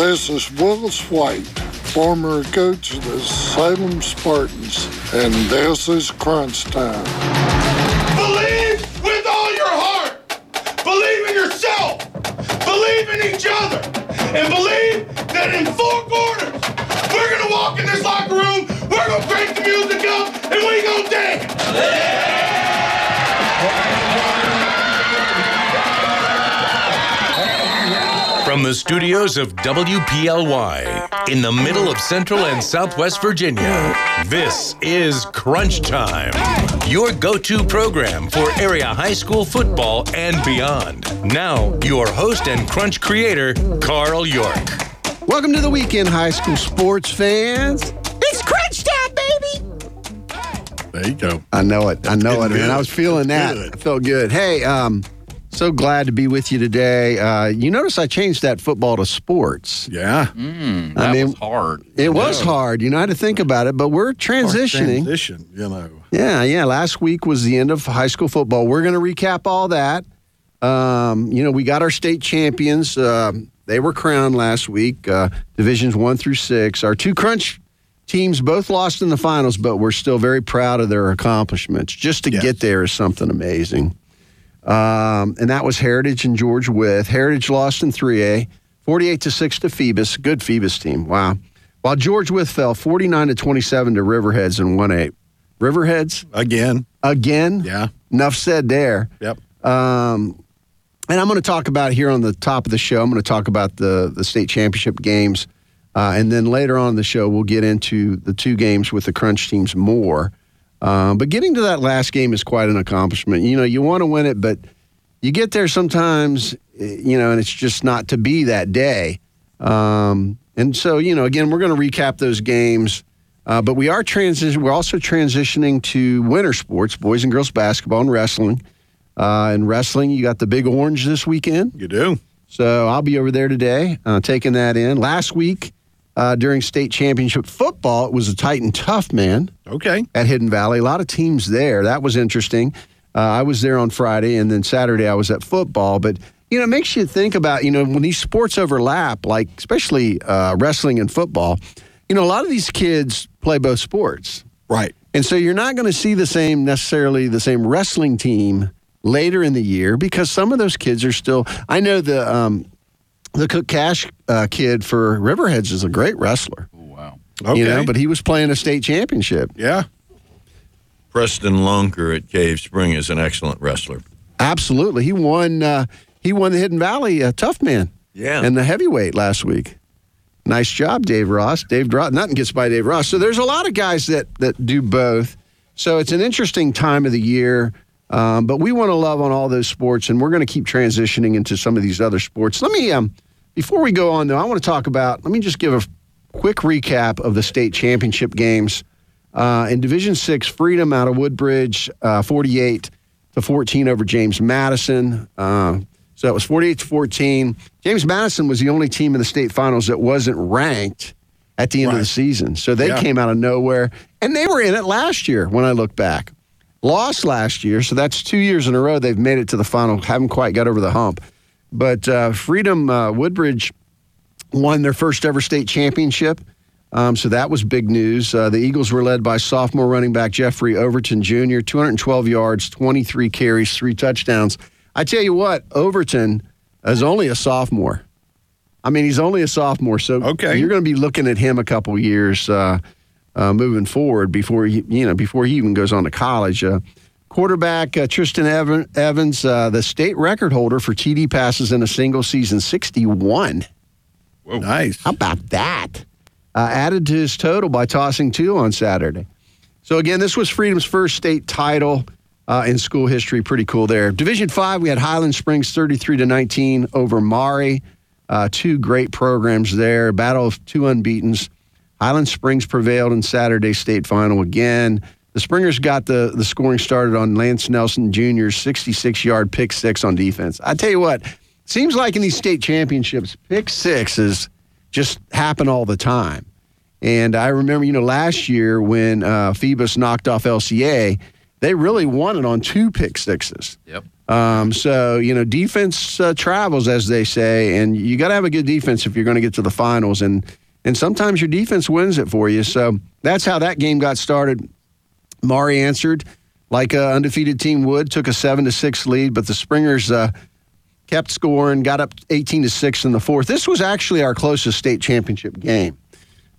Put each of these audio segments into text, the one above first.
This is Willis White, former coach of the Salem Spartans, and this is Crunch Time. Believe with all your heart. Believe in yourself. Believe in each other. And believe that in four quarters, we're going to walk in this locker room, we're going to crank the music up, and we going to dance. From the studios of WPLY in the middle of Central and Southwest Virginia, this is Crunch Time, your go to program for area high school football and beyond. Now, your host and Crunch creator, Carl York. Welcome to the weekend, high school sports fans. It's crunch time, baby. There you go. I know it. I know it, Getting man. I was feeling that. Good. I felt good. Hey, um, so glad to be with you today. Uh, you notice I changed that football to sports. Yeah. I That mean, was hard. it was hard. You know, I had to think about it, but we're transitioning. Transition, you know. Yeah, yeah. Last week was the end of high school football. We're going to recap all that. Um, you know, we got our state champions. Um they were crowned last week, uh, divisions one through six. Our two crunch teams both lost in the finals, but we're still very proud of their accomplishments. Just to Yes. get there is something amazing. Um, and that was Heritage and George Wythe. Heritage lost in 3A, 48 to 6 to Phoebus. Good Phoebus team. Wow. While George Wythe fell 49 to 27 to Riverheads in 1A. Riverheads Again. again. Yeah. Enough said there. Yep. Um, and I'm going to talk about here on the top of the show. I'm going to talk about the the state championship games, uh, and then later on in the show we'll get into the two games with the crunch teams more. Um, but getting to that last game is quite an accomplishment. You know, you want to win it, but you get there sometimes, eh, you know, and it's just not to be that day. Um, and so, you know, again, we're going to recap those games. Uh, but we are transition. We're also transitioning to winter sports, boys and girls basketball and wrestling. Uh, in wrestling, you got the Big Orange this weekend. You do. So I'll be over there today, uh, taking that in. Last week uh, during state championship football, it was a Titan tough man Okay. at Hidden Valley. A lot of teams there. That was interesting. Uh, I was there on Friday, and then Saturday I was at football. But you know, it makes you think about you know when these sports overlap, like especially uh, wrestling and football. You know, a lot of these kids play both sports. Right. And so you're not going to see the same necessarily the same wrestling team later in the year because some of those kids are still. I know the um, the Cook Cash uh, kid for Riverheads is a great wrestler. Oh, wow. Okay. You know, but he was playing a state championship. yeah. Preston Lunker at Cave Spring is an excellent wrestler. Absolutely, he won. Uh, he won the Hidden Valley uh, Tough Man. Yeah. and the heavyweight last week. Nice job, Dave Ross. Dave Ross. Nothing gets by Dave Ross. So there's a lot of guys that that do both. So it's an interesting time of the year. Um, but we want to love on all those sports, and we're going to keep transitioning into some of these other sports. Let me, um, before we go on though, I want to talk about. Let me just give a quick recap of the state championship games. Uh, in Division Six, Freedom out of Woodbridge, uh, 48 to 14 over James Madison. Uh, so it was 48 to 14. James Madison was the only team in the state finals that wasn't ranked at the end of the season. So they Yeah. came out of nowhere, and they were in it last year. When I look back, lost last year, so that's two years in a row they've made it to the final. Haven't quite got over the hump, but uh, Freedom uh, Woodbridge won their first ever state championship. Um, so that was big news. Uh, the Eagles were led by sophomore running back Jeffrey Overton Jr., 212 yards, 23 carries, three touchdowns. I tell you what, Overton is only a sophomore. I mean, he's only a sophomore, so Okay. you're going to be looking at him a couple years uh, uh, moving forward before he, you know, before he even goes on to college. Uh, quarterback uh, Tristan Evan, Evans, uh, the state record holder for TD passes in a single season, 61. Nice. How about that? Uh, added to his total by tossing two on Saturday. So again, this was Freedom's first state title uh, in school history. Pretty cool there. Division five, we had Highland Springs 33 to 19 over Maury. Uh, two great programs there. Battle of two unbeaten's. Highland Springs prevailed in Saturday state final again. The Springers got the, the scoring started on Lance Nelson Jr.'s 66 yard pick six on defense. I tell you what, seems like in these state championships, pick sixes just happen all the time. And I remember, you know, last year when uh, Phoebus knocked off LCA, they really won it on two pick sixes. Yep. Um, so you know, defense uh, travels, as they say, and you got to have a good defense if you're going to get to the finals. And and sometimes your defense wins it for you. So that's how that game got started. Maury answered like an undefeated team would, took a seven to six lead, but the Springers uh, kept scoring, got up 18 to six in the fourth. This was actually our closest state championship game.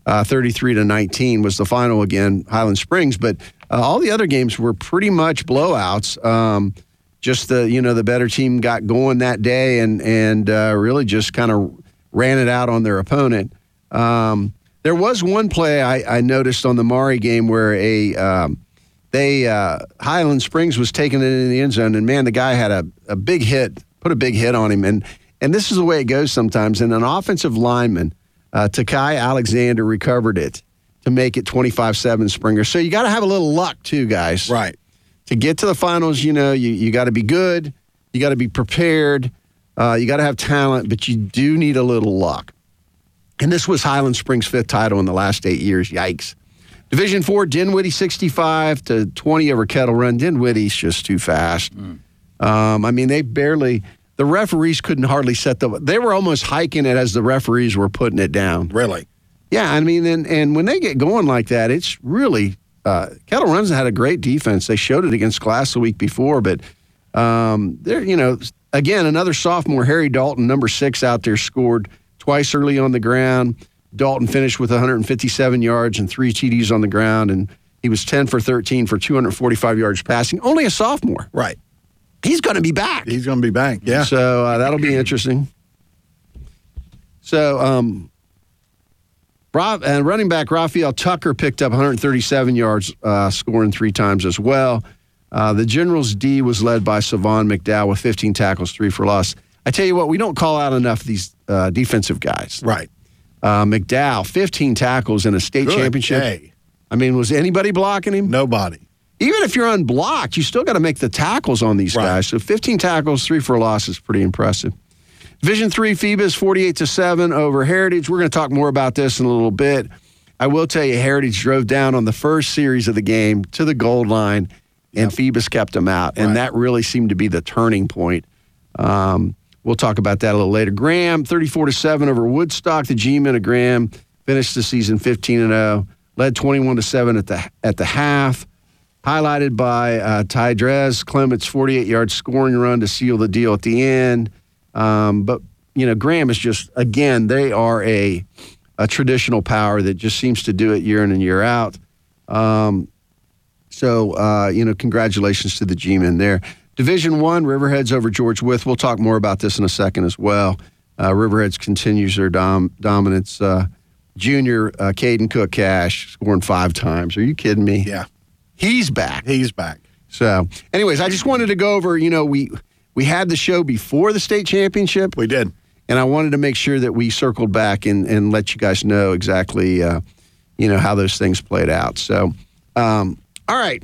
Uh, 33 to 19 was the final again, Highland Springs. But uh, all the other games were pretty much blowouts. Um, just the you know the better team got going that day and and uh, really just kind of ran it out on their opponent. Um, there was one play I, I, noticed on the Maury game where a um, they uh, Highland Springs was taking it in the end zone, and man, the guy had a, a big hit, put a big hit on him, and and this is the way it goes sometimes. And an offensive lineman, uh, Takai Alexander, recovered it to make it 25-7 Springer. So you got to have a little luck too, guys. Right. To get to the finals, you know, you, you got to be good, you got to be prepared, uh, you got to have talent, but you do need a little luck. And this was Highland Springs' fifth title in the last eight years. Yikes. Division four, Dinwiddie 65 to 20 over Kettle Run. Dinwiddie's just too fast. Mm. Um, I mean, they barely, the referees couldn't hardly set the, they were almost hiking it as the referees were putting it down. Really? Yeah, I mean, and, and when they get going like that, it's really, uh, Kettle Run's had a great defense. They showed it against Class the week before, but um, they're, you know, again, another sophomore, Harry Dalton, number six out there, scored twice early on the ground. Dalton finished with 157 yards and three TDs on the ground, and he was 10 for 13 for 245 yards passing. Only a sophomore. Right. He's going to be back. He's going to be back. Yeah. So uh, that'll be interesting. So, um, Rob, and running back Raphael Tucker picked up 137 yards, uh, scoring three times as well. Uh, the Generals D was led by Savon McDowell with 15 tackles, three for loss. I tell you what, we don't call out enough these uh, defensive guys. Right. Uh, McDowell, 15 tackles in a state Good championship. day. I mean, was anybody blocking him? Nobody. Even if you're unblocked, you still got to make the tackles on these Right. guys. So 15 tackles, three for a loss is pretty impressive. Division three, Phoebus 48 to 7 over Heritage. We're going to talk more about this in a little bit. I will tell you, Heritage drove down on the first series of the game to the goal line, and Phoebus kept them out. And Right. that really seemed to be the turning point. Um, we'll talk about that a little later. Graham, 34 to 7 over Woodstock. The G men of Graham finished the season 15 and 0, led 21 to 7 at the at the half. Highlighted by uh, Ty Drez, Clement's 48 yard scoring run to seal the deal at the end. Um, but, you know, Graham is just, again, they are a, a traditional power that just seems to do it year in and year out. Um, so, uh, you know, congratulations to the G men there. Division one, Riverheads over George Wythe. We'll talk more about this in a second as well. Uh, Riverheads continues their dom- dominance. Uh, junior uh, Caden Cook Cash scoring five times. Are you kidding me? Yeah. He's back. He's back. So, anyways, I just wanted to go over. You know, we we had the show before the state championship, We did. and I wanted to make sure that we circled back and and let you guys know exactly, uh, you know, how those things played out. So, um, all right.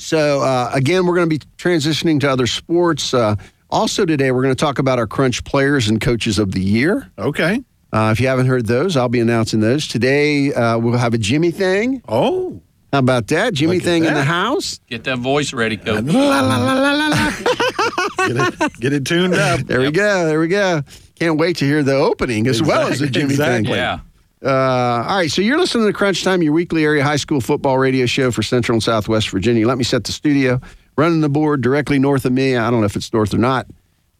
So uh, again, we're going to be transitioning to other sports. Uh, also today, we're going to talk about our Crunch Players and Coaches of the Year. Okay. Uh, if you haven't heard those, I'll be announcing those today. Uh, we'll have a Jimmy thing. Oh. How about that? Jimmy Look at thing in that. the house. Get that voice ready, coach. La, la, la, la, la, la. get, it, get it tuned up. There we go. There we go. Can't wait to hear the opening as well as the Exactly, Jimmy exactly. thing. Yeah. Uh, all right, so you're listening to Crunch Time, your weekly area high school football radio show for Central and Southwest Virginia. Let me set the studio. Running the board directly north of me. I don't know if it's north or not,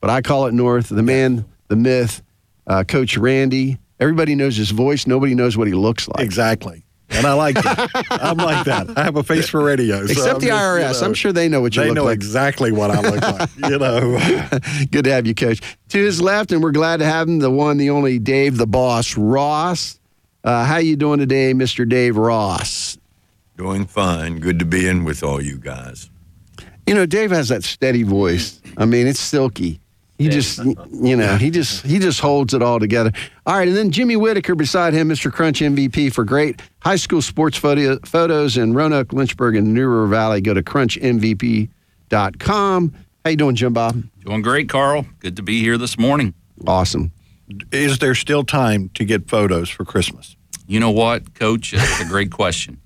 but I call it north. The man, the myth, uh, Coach Randy. Everybody knows his voice. Nobody knows what he looks like. Exactly. And I like that. I'm like that. I have a face for radio. so Except I'm the just, you IRS. know, I'm sure they know what you They know exactly what I look like. You know. Good to have you, Coach. To his left, and we're glad to have him, the one, the only Dave, the boss, Ross. Uh, how you doing today, Mr. Dave Ross? Doing fine. Good to be in with all you guys. You know, Dave has that steady voice. I mean, it's silky. He just, you know, he just he just holds it all together. All right, and then Jimmy Whitaker beside him, Mr. Crunch MVP for great high school sports photo, photos in Roanoke, Lynchburg, and New River Valley. Go to crunchmvp.com. How you doing, Jim Bob? Doing great, Carl. Good to be here this morning. Awesome. Is there still time to get photos for Christmas? You know what, Coach? That's a great question.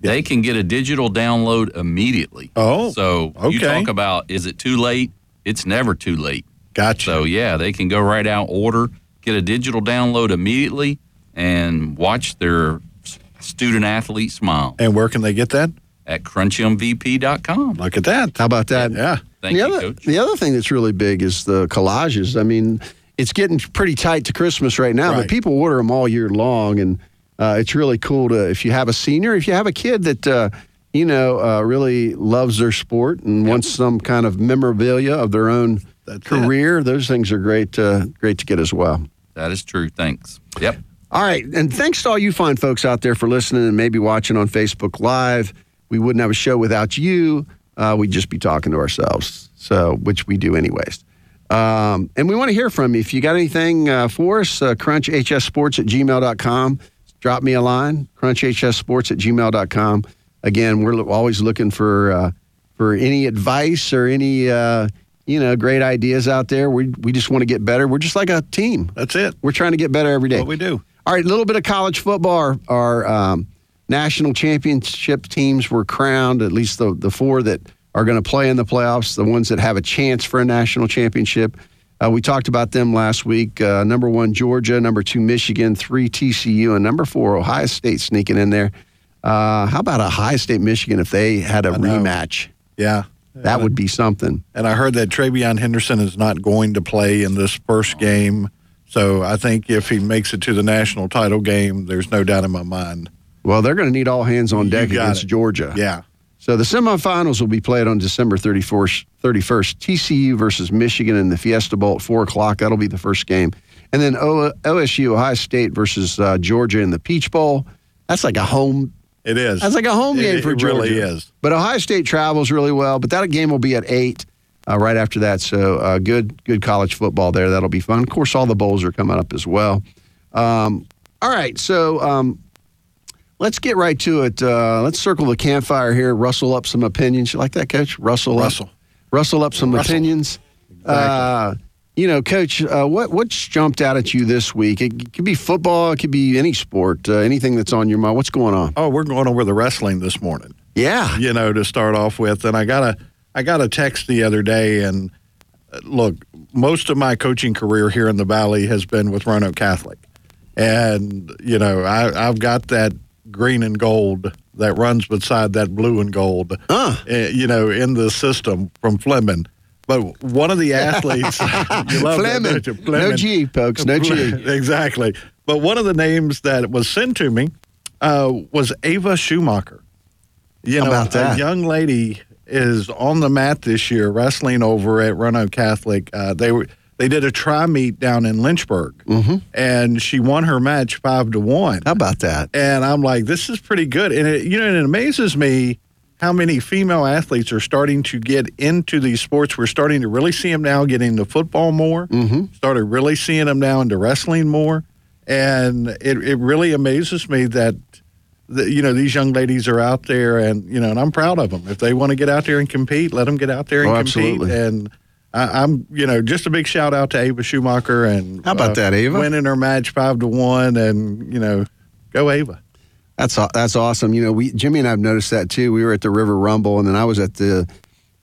They can get a digital download immediately. Oh, So you talk about is it too late? it's never too late. Gotcha. So yeah, they can go right out, order, get a digital download immediately, and watch their student athlete smile and where can they get that? at crunchmvp.com. Look at that. How about that? Yeah. Thank the you, other, Coach. The other thing that's really big is the collages. I mean, it's getting pretty tight to Christmas right now, but people order them all year long, and uh, it's really cool to if you have a senior, if you have a kid that uh, you know uh, really loves their sport and wants some kind of memorabilia of their own That's career. Those things are great, uh, great to get as well. That is true. Thanks. Yep. All right. And thanks to all you fine folks out there for listening and maybe watching on Facebook Live. We wouldn't have a show without you. Uh, we'd just be talking to ourselves. So, which we do anyways. Um, and we want to hear from you. If you got anything uh, for us, uh, crunchhsports at gmail.com. Drop me a line, crunchhsports at gmail.com. Again, we're always looking for uh, for any advice or any uh, you know great ideas out there. We, we just want to get better. We're just like a team. That's it. We're trying to get better every day. What we do. All right, a little bit of college football. Our, our um, national championship teams were crowned, at least the, the four that are going to play in the playoffs, the ones that have a chance for a national championship. Uh, we talked about them last week. Uh, number one, Georgia. Number two, Michigan. Three, TCU. And number four, Ohio State sneaking in there. Uh, how about Ohio State, Michigan if they had a rematch? Yeah. That would be something. And I heard that TreVeyon Henderson is not going to play in this first game. So I think if he makes it to the national title game, there's no doubt in my mind. Well, they're going to need all hands on deck against it. Georgia. Yeah. So the semifinals will be played on December 31st, 31st. TCU versus Michigan in the Fiesta Bowl at 4 o'clock. That'll be the first game. And then OSU, Ohio State versus uh, Georgia in the Peach Bowl. That's like a home. It is. That's like a home It- game for it Georgia. really is. But Ohio State travels really well. But that game will be at eight uh, right after that. So uh, good, good college football there. That'll be fun. Of course, all the bowls are coming up as well. Um, all right, so um, let's get right to it. Uh, let's circle the campfire here. Rustle up some opinions. You like that, Coach? Rustle, Rustle. up, rustle up some Rustle. opinions. Uh, you know, Coach, uh, what what's jumped out at you this week? It could be football. It could be any sport. Uh, anything that's on your mind. What's going on? Oh, we're going over the wrestling this morning. Yeah. you know, to start off with. And I got a, I got a text the other day, and uh, look, most of my coaching career here in the Valley has been with Roanoke Catholic, and you know, I, I've got that green and gold that runs beside that blue and gold, uh, you know, in the system from Fleming. But one of the athletes, you love Fleming. you? No Fleming. G, folks. No G. exactly. But one of the names that was sent to me uh, was Ava Schumacher. You know, about that? a young lady is on the mat this year wrestling over at Roanoke Catholic. Uh, they were they did a try meet down in Lynchburg, Mm-hmm. and she won her match five to one. How about that? And I'm like, this is pretty good. And it, you know, it amazes me how many female athletes are starting to get into these sports. We're starting to really see them now getting into football more. Mm-hmm. Started really seeing them now into wrestling more, and it, it really amazes me that. The, you know these young ladies are out there, and you know, and I'm proud of them. If they want to get out there and compete, let them get out there and Oh, compete. absolutely. And I, I'm, you know, just a big shout out to Ava Schumacher and uh, How about that, Ava? winning her match five to one, and you know, go Ava. That's that's awesome. You know, we Jimmy and I've noticed that too. We were at the River Rumble, and then I was at the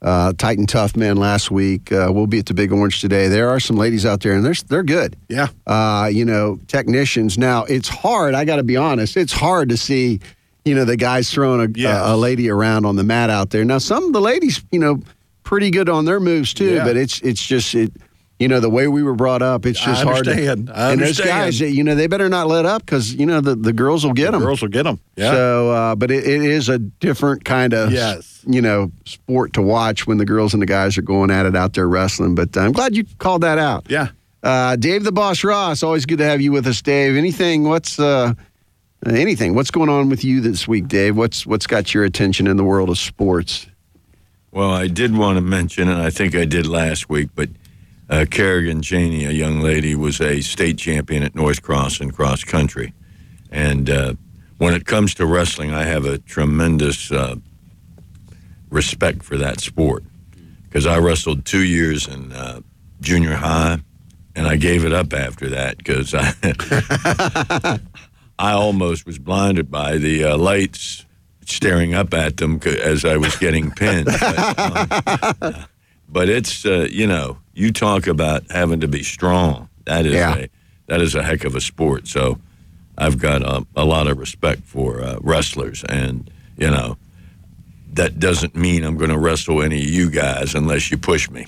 uh, Titan Tough Man last week. Uh, we'll be at the Big Orange today. There are some ladies out there, and they're they're good. Yeah. Uh, you know, technicians. Now it's hard. I got to be honest. It's hard to see. You know, the guys throwing a, Yes. a, a lady around on the mat out there. Now, some of the ladies, you know, pretty good on their moves too. Yeah. But it's it's just it. You know, the way we were brought up, it's just hard. To, and those guys, you know, they better not let up because you know the, the girls will get them. Girls will get them. Yeah. So, uh, but it, it is a different kind of, Yes. you know, sport to watch when the girls and the guys are going at it out there wrestling. But I'm glad you called that out. yeah. Uh, Dave the Boss Ross, always good to have you with us, Dave. Anything? What's uh, anything? What's going on with you this week, Dave? What's what's got your attention in the world of sports? Well, I did want to mention, and I think I did last week, but uh, Kerrigan Cheney, a young lady, was a state champion at North Cross in cross country. And uh, when it comes to wrestling, I have a tremendous uh, respect for that sport because I wrestled two years in uh, junior high, and I gave it up after that because I, I almost was blinded by the uh, lights staring up at them as I was getting pinned. But, um, but it's uh, you know you talk about having to be strong. That is Yeah. a that is a heck of a sport. So I've got a, a lot of respect for uh, wrestlers, and you know that doesn't mean I'm going to wrestle any of you guys unless you push me.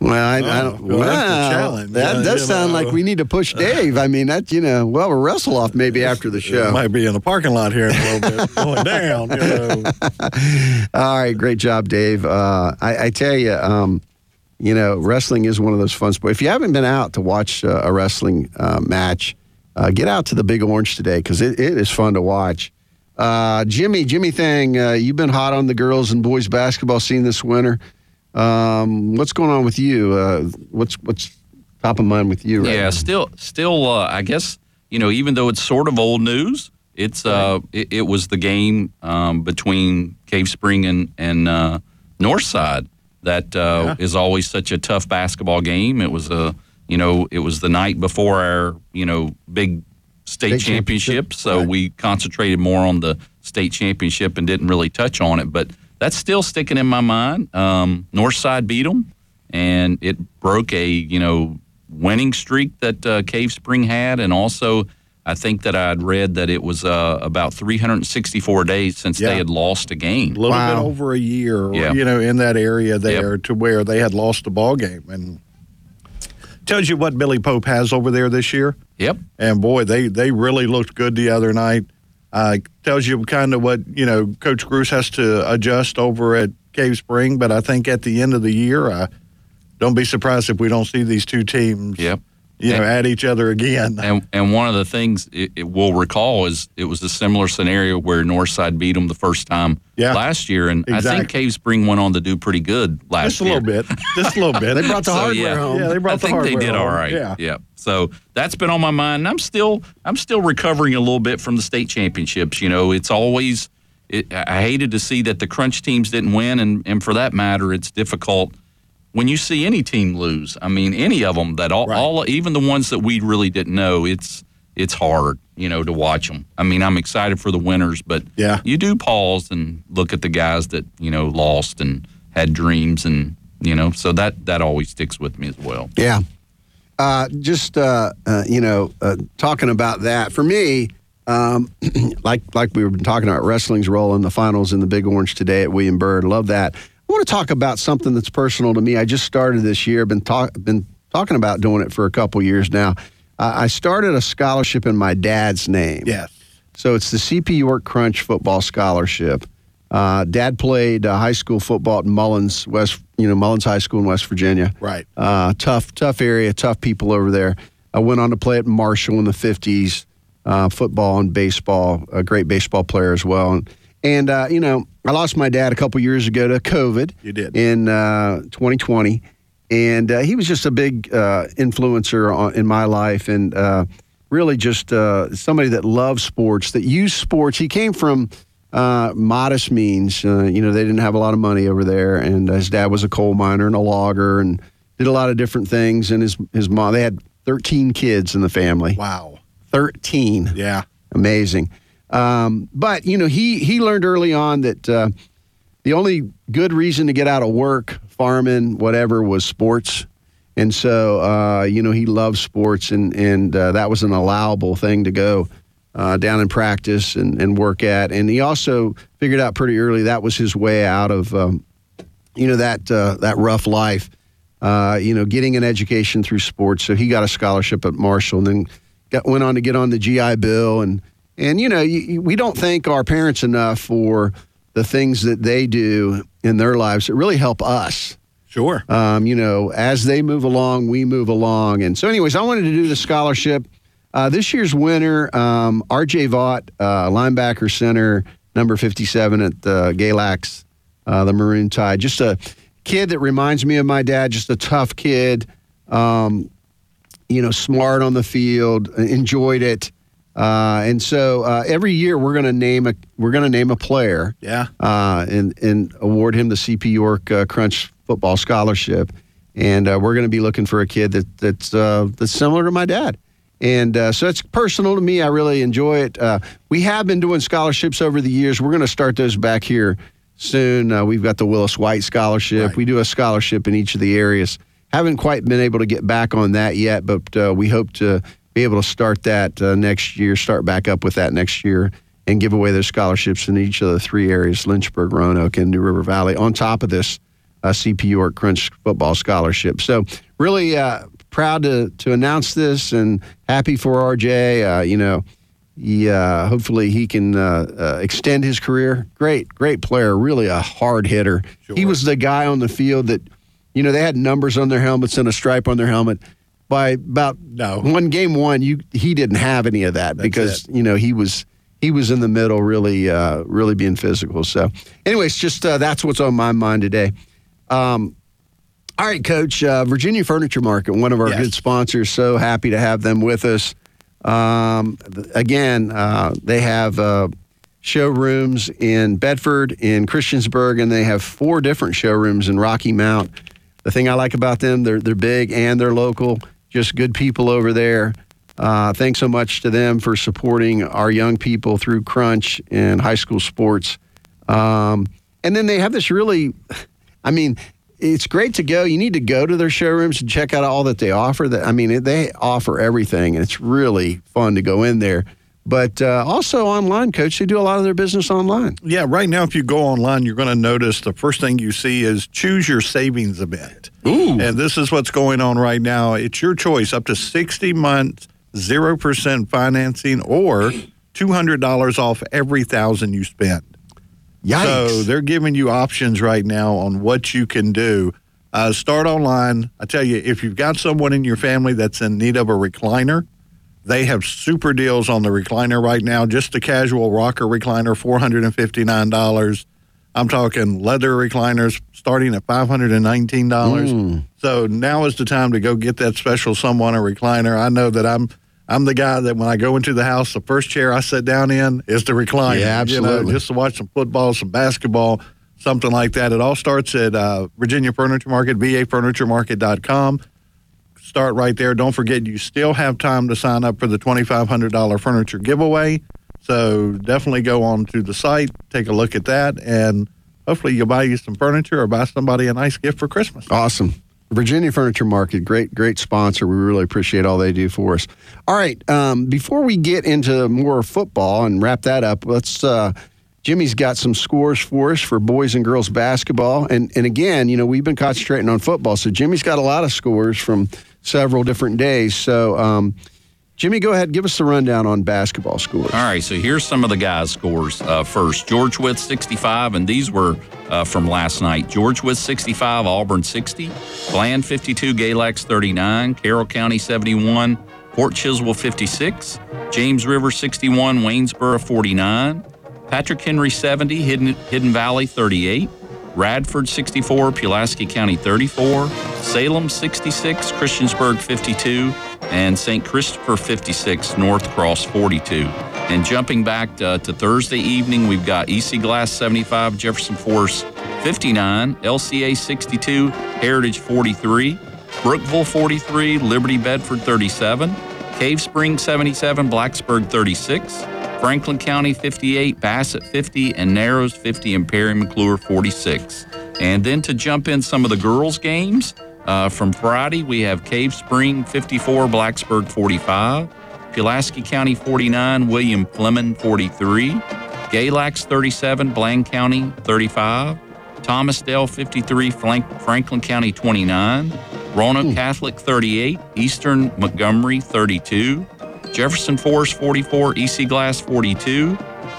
Well, I, I don't. well, wow, challenge. that Yeah, does sound like we need to push Dave. I mean, that you know, well, we'll wrestle off maybe after the show. Might be in the parking lot here in a little bit, going down. You know. All right, great job, Dave. Uh, I, I tell you, um, you know, wrestling is one of those fun sports. If you haven't been out to watch uh, a wrestling uh, match, uh, get out to the Big Orange today because it, it is fun to watch. Uh, Jimmy, Jimmy Thang, uh, you've been hot on the girls and boys basketball scene this winter. Um, what's going on with you? Uh, what's what's top of mind with you? Right Yeah, now? still, still, uh, I guess you know, even though it's sort of old news, it's uh, it, it was the game um, between Cave Spring and and uh, Northside that uh, is always such a tough basketball game. It was a, you know, it was the night before our, you know, big state, State championship, championship, so right. we concentrated more on the state championship and didn't really touch on it. But that's still sticking in my mind. Um, Northside beat them, and it broke a you know winning streak that uh, Cave Spring had, and also I think that I'd read that it was uh, about 364 days since Yeah. they had lost a game. A little Wow. bit over a year, Yeah. you know, in that area there to where they had lost the ball game. And tells you what Billy Pope has over there this year. Yep. And boy, they, they really looked good the other night. Uh, tells you kind of what, you know, Coach Bruce has to adjust over at Cave Spring. But I think at the end of the year, uh, don't be surprised if we don't see these two teams, Yep. You know, And- at each other again. And and one of the things it, it we'll recall is it was a similar scenario where Northside beat them the first time Yeah. last year, and I think Cave Spring went on to do pretty good last year. Just a year. little bit. Just a little bit. They brought the So, hardware yeah. home. Yeah, they brought I the think they did all home. right. Yeah. So that's been on my mind. I'm still I'm still recovering a little bit from the state championships. You know, it's always it, I hated to see that the crunch teams didn't win, and and for that matter, it's difficult when you see any team lose. I mean, any of them that all, Right. all even the ones that we really didn't know. It's it's hard, you know, to watch them. I mean, I'm excited for the winners, but Yeah. you do pause and look at the guys that you know lost and had dreams, and you know, so that that always sticks with me as well. Yeah. Uh, just uh, uh, you know, uh, talking about that for me, um, like like we were talking about wrestling's role in the finals in the Big Orange today at William Byrd. Love that. I want to talk about something that's personal to me. I just started this year. Been talk been talking about doing it for a couple years now. Uh, I started a scholarship in my dad's name. Yes. So it's the CP York Crunch Football Scholarship. Uh, Dad played uh, high school football at Mullens West, you know Mullens High School in West Virginia. Right. Uh, tough, tough area, tough people over there. I went on to play at Marshall in the '50s, uh, football and baseball. A great baseball player as well. And, and uh, you know, I lost my dad a couple years ago to COVID. You did. in uh, 2020, and uh, he was just a big uh, influencer on, in my life, and uh, really just uh, somebody that loved sports, that used sports. He came from uh, modest means. Uh, you know, they didn't have a lot of money over there, and his dad was a coal miner and a logger, and did a lot of different things. And his his mom, they had 13 kids in the family. Wow. 13 Yeah. amazing. Um, but you know, he he learned early on that uh, the only good reason to get out of work, farming, whatever, was sports. And so, uh, you know, he loved sports, and and uh, that was an allowable thing to go uh, down and practice and, and work at. And he also figured out pretty early that was his way out of, um, you know, that uh, that rough life. Uh, you know, getting an education through sports. So he got a scholarship at Marshall, and then got went on to get on the GI Bill, and and you know, you, we don't thank our parents enough for the things that they do in their lives that really help us Sure. um, you know, as they move along, we move along. And so, anyways, I wanted to do the scholarship. Uh, this year's winner, um, RJ Vaught, uh, linebacker center, number 57 at the Galax, uh, the Maroon Tide. Just a kid that reminds me of my dad, just a tough kid, um, you know, smart on the field, enjoyed it. Uh, and so uh, every year we're going to name a we're going to name a player Yeah. uh, and and award him the CP York uh, Crunch Football Scholarship. And uh, we're going to be looking for a kid that that's uh, that's similar to my dad. And uh, so it's personal to me. I really enjoy it. Uh, we have been doing scholarships over the years. We're going to start those back here soon. Uh, we've got the Willis White Scholarship. Right. We do a scholarship in each of the areas. Haven't quite been able to get back on that yet, but uh, we hope to be able to start that uh, next year, start back up with that next year, and give away those scholarships in each of the three areas Lynchburg, Roanoke, and New River Valley, on top of this uh, CP York Crunch football scholarship. So, really uh, proud to, to announce this and happy for RJ. Uh, you know, he, uh, hopefully he can uh, uh, extend his career. Great, great player. Really a hard hitter. He was the guy on the field that, you know, they had numbers on their helmets and a stripe on their helmet. By about No. one game one, you he didn't have any of that because you know he was he was in the middle, really, uh, really being physical. So, anyways, just uh, that's what's on my mind today. Um, all right, Coach. Uh, Virginia Furniture Market, one of our Yes. good sponsors. So happy to have them with us. Um, th- again, uh, they have uh, showrooms in Bedford, in Christiansburg, and they have four different showrooms in Rocky Mount. The thing I like about them, they're they're big and they're local. Just good people over there. Uh, thanks so much to them for supporting our young people through Crunch and high school sports. Um, and then they have this really, I mean, it's great to go. You need to go to their showrooms and check out all that they offer. That I mean, they offer everything, and it's really fun to go in there. But uh, also online, Coach, they do a lot of their business online. Yeah, right now, if you go online, you're going to notice the first thing you see is choose your savings event. Ooh. And this is what's going on right now. It's your choice up to 60 months, 0% financing, or $200 off every thousand you spend. Yikes! So they're giving you options right now on what you can do. Uh, start online. I tell you, if you've got someone in your family that's in need of a recliner, they have super deals on the recliner right now. Just a casual rocker recliner, four hundred and fifty nine dollars. I'm talking leather recliners starting at five hundred and nineteen dollars. So now is the time to go get that special someone a recliner. I know that I'm I'm the guy that when I go into the house, the first chair I sit down in is the recliner. Yeah, You know, absolutely. just to watch some football, some basketball, something like that. It all starts at uh, Virginia Furniture Market, vafurnituremarket.com. Start right there. Don't forget, you still have time to sign up for the $2,500 furniture giveaway. So definitely go on to the site, take a look at that, and hopefully you'll buy you some furniture or buy somebody a nice gift for Christmas. Awesome. Virginia Furniture Market, great, great sponsor. We really appreciate all they do for us. All right, um, before we get into more football and wrap that up, let's. Uh, Jimmy's got some scores for us for boys and girls basketball, and and again, you know, we've been concentrating on football, so Jimmy's got a lot of scores from several different days. So, um, Jimmy, go ahead, give us the rundown on basketball scores. All right, so here's some of the guys' scores. Uh, first, George Wythe 65, and these were uh, from last night. George Wythe 65, Auburn 60, Bland 52, Galax 39, Carroll County 71, Fort Chiswell 56, James River 61, Waynesboro 49, Patrick Henry 70, Hidden, Hidden Valley 38, Radford 64, Pulaski County 34, Salem 66, Christiansburg 52, and St. Christopher 56, North Cross 42. And jumping back to, to Thursday evening, we've got EC Glass 75, Jefferson Forest 59, LCA 62, Heritage 43, Brookville 43, Liberty Bedford 37, Cave Spring 77, Blacksburg 36, Franklin County 58, Bassett 50, and Narrows 50, and Parry McCluer 46. And then to jump in some of the girls' games uh, from Friday, we have Cave Spring 54, Blacksburg 45, Pulaski County 49, William Fleming 43, Galax 37, Bland County 35, Thomas Dale 53, Frank- Franklin County 29, Roanoke Catholic 38, Eastern Montgomery 32, Jefferson Forest 44, EC Glass 42,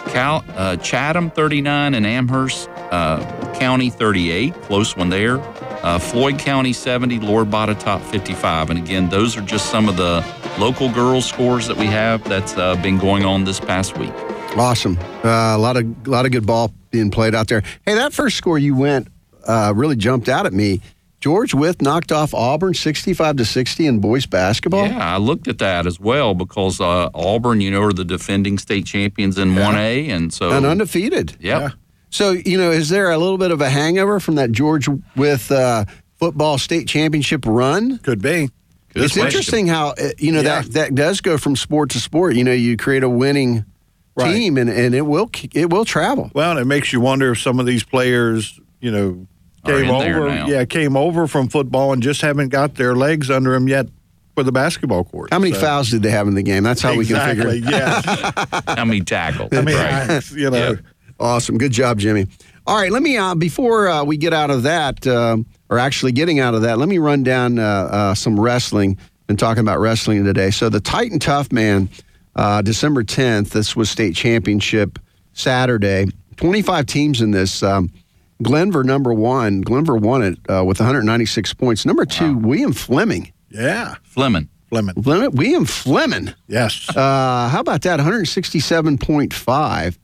Cal, uh, Chatham 39, and Amherst uh, County 38. Close one there. Uh, Floyd County 70, Lord Botetourt 55. And again, those are just some of the local girls scores that we have that's uh, been going on this past week. Awesome. Uh, a lot of a lot of good ball being played out there. Hey, that first score you went uh, really jumped out at me. George Wythe knocked off Auburn 65 to 60 in boys basketball. Yeah, I looked at that as well because uh, Auburn, you know, are the defending state champions in 1A. And so, And undefeated. yep. So, you know, is there a little bit of a hangover from that George Wythe uh, football state championship run? Could be. Good it's question. interesting how, uh, you know, Yeah. that, that does go from sport to sport. You know, you create a winning Right. team, and, and it will it will travel. Well, and it makes you wonder if some of these players, you know, Are came in there over, now. yeah, came over from football and just haven't got their legs under them yet for the basketball court. How many So- fouls did they have in the game? That's how exactly, we can figure. yes. How many tackles? I mean, right. I- you know, Yeah. Awesome, good job, Jimmy. All right, let me uh, before uh, we get out of that, um, or actually getting out of that, let me run down uh, uh, some wrestling. Been talking about wrestling today. So the Titan Tough Man, uh, December tenth. This was state championship Saturday. Twenty five teams in this. Um, Glenvar number one. Glenvar won it uh, with 196 points. Number two, William Fleming. yeah, Fleming. Fleming. Fleming- William Fleming. Yes. Uh, how about that? 167.5.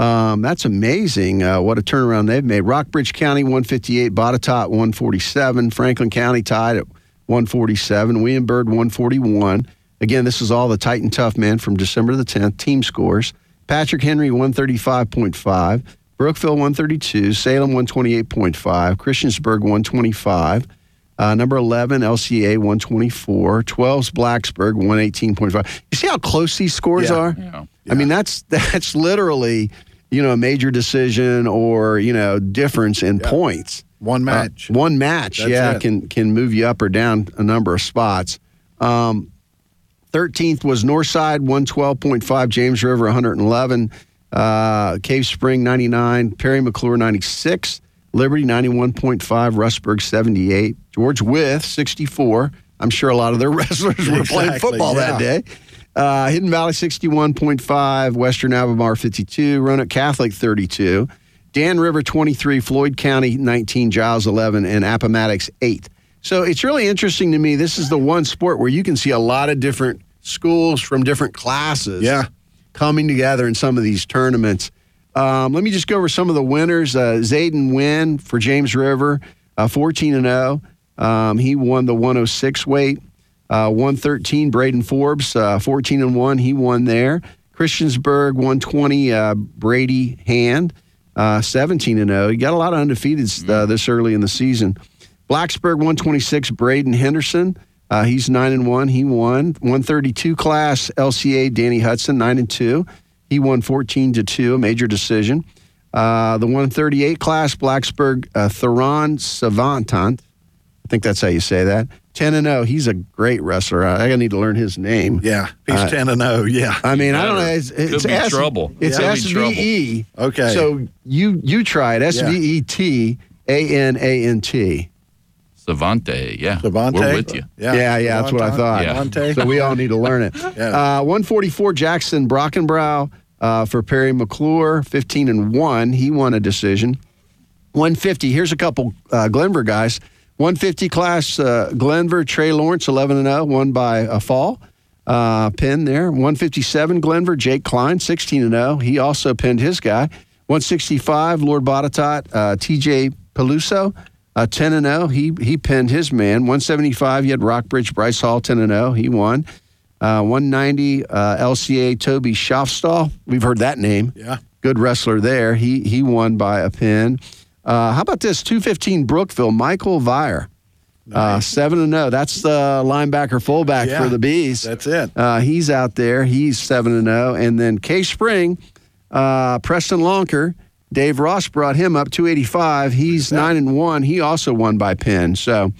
Um, that's amazing. Uh, what a turnaround they've made. Rockbridge County 158, Botetourt 147, Franklin County tied at 147, William Byrd 141. Again, this is all the Titan Tough Man from December the 10th. Team scores: Patrick Henry 135.5, Brookville 132, Salem 128.5, Christiansburg 125. Uh, number 11, LCA 124. 12's Blacksburg 118.5. You see how close these scores Yeah. are? Yeah. I mean, that's that's literally, you know, a major decision or, you know, difference in points. One Uh, match. one match, That's yeah, it. can can move you up or down a number of spots. Um, 13th was Northside, 112.5, James River, 111, uh, Cave Spring, 99, Parry McCluer, 96, Liberty, 91.5, Rustburg, 78, George Wythe, 64. I'm sure a lot of their wrestlers were playing Exactly, football that day. Uh, Hidden Valley, 61.5, Western Albemarle, 52, Roanoke Catholic, 32, Dan River, 23, Floyd County, 19, Giles, 11, and Appomattox, 8. So it's really interesting to me. This is the one sport where you can see a lot of different schools from different classes. Yeah. Coming together in some of these tournaments. Um, let me just go over some of the winners. Uh, Zayden Wynn for James River, uh, 14 and 0. Um, he won the 106 weight. Uh, 113, Braden Forbes, uh, 14 and 1. He won there. Christiansburg, 120, uh, Brady Hand, uh, 17 and 0. He got a lot of undefeateds uh, this early in the season. Blacksburg, 126, Braden Henderson. Uh, he's 9 and 1. He won. 132 class, LCA, Danny Hudson, 9 and 2. He won 14 to 2, a major decision. Uh, the 138 class, Blacksburg, uh, Theron Savantant. I think that's how you say that. 10 and 0. He's a great wrestler. I, I need to learn his name. Yeah. He's Uh, 10 and 0. Yeah. I mean, I don't know. It's, it's Could be S- trouble. It's Yeah. S Could be V E. Okay. So you you try it. S V E T A N A N T. Savante, yeah. Savante. We're with you. Yeah, yeah, that's what I thought. Yeah. So we all need to learn it. Yeah. uh, 144 Jackson Brockenbrow uh, for Parry McCluer, 15 and 1. He won a decision. 150, here's a couple uh, Glenvar guys. 150 class uh, Glenvar, Trey Lawrence, 11 and 0, won by a fall. Uh, pin there. 157 Glenvar, Jake Klein, 16 and 0. He also pinned his guy. 165 Lord Botetourt, uh, TJ Peluso, uh, 10 and 0. He he pinned his man. 175 you had Rockbridge, Bryce Hall, 10 and 0. He won. Uh, 190 uh, LCA Toby Schaffstall. We've heard that name. Yeah. Good wrestler there. He he won by a pin. Uh, how about this? 215 Brookville, Michael Vire. Uh, 7 and 0. That's the linebacker fullback Yeah. for the Bees. That's it. Uh, he's out there. He's 7 and 0. And then Cave Spring, uh, Preston Lonker, Dave Ross brought him up 285. He's 9 and 1. He also won by pin. So,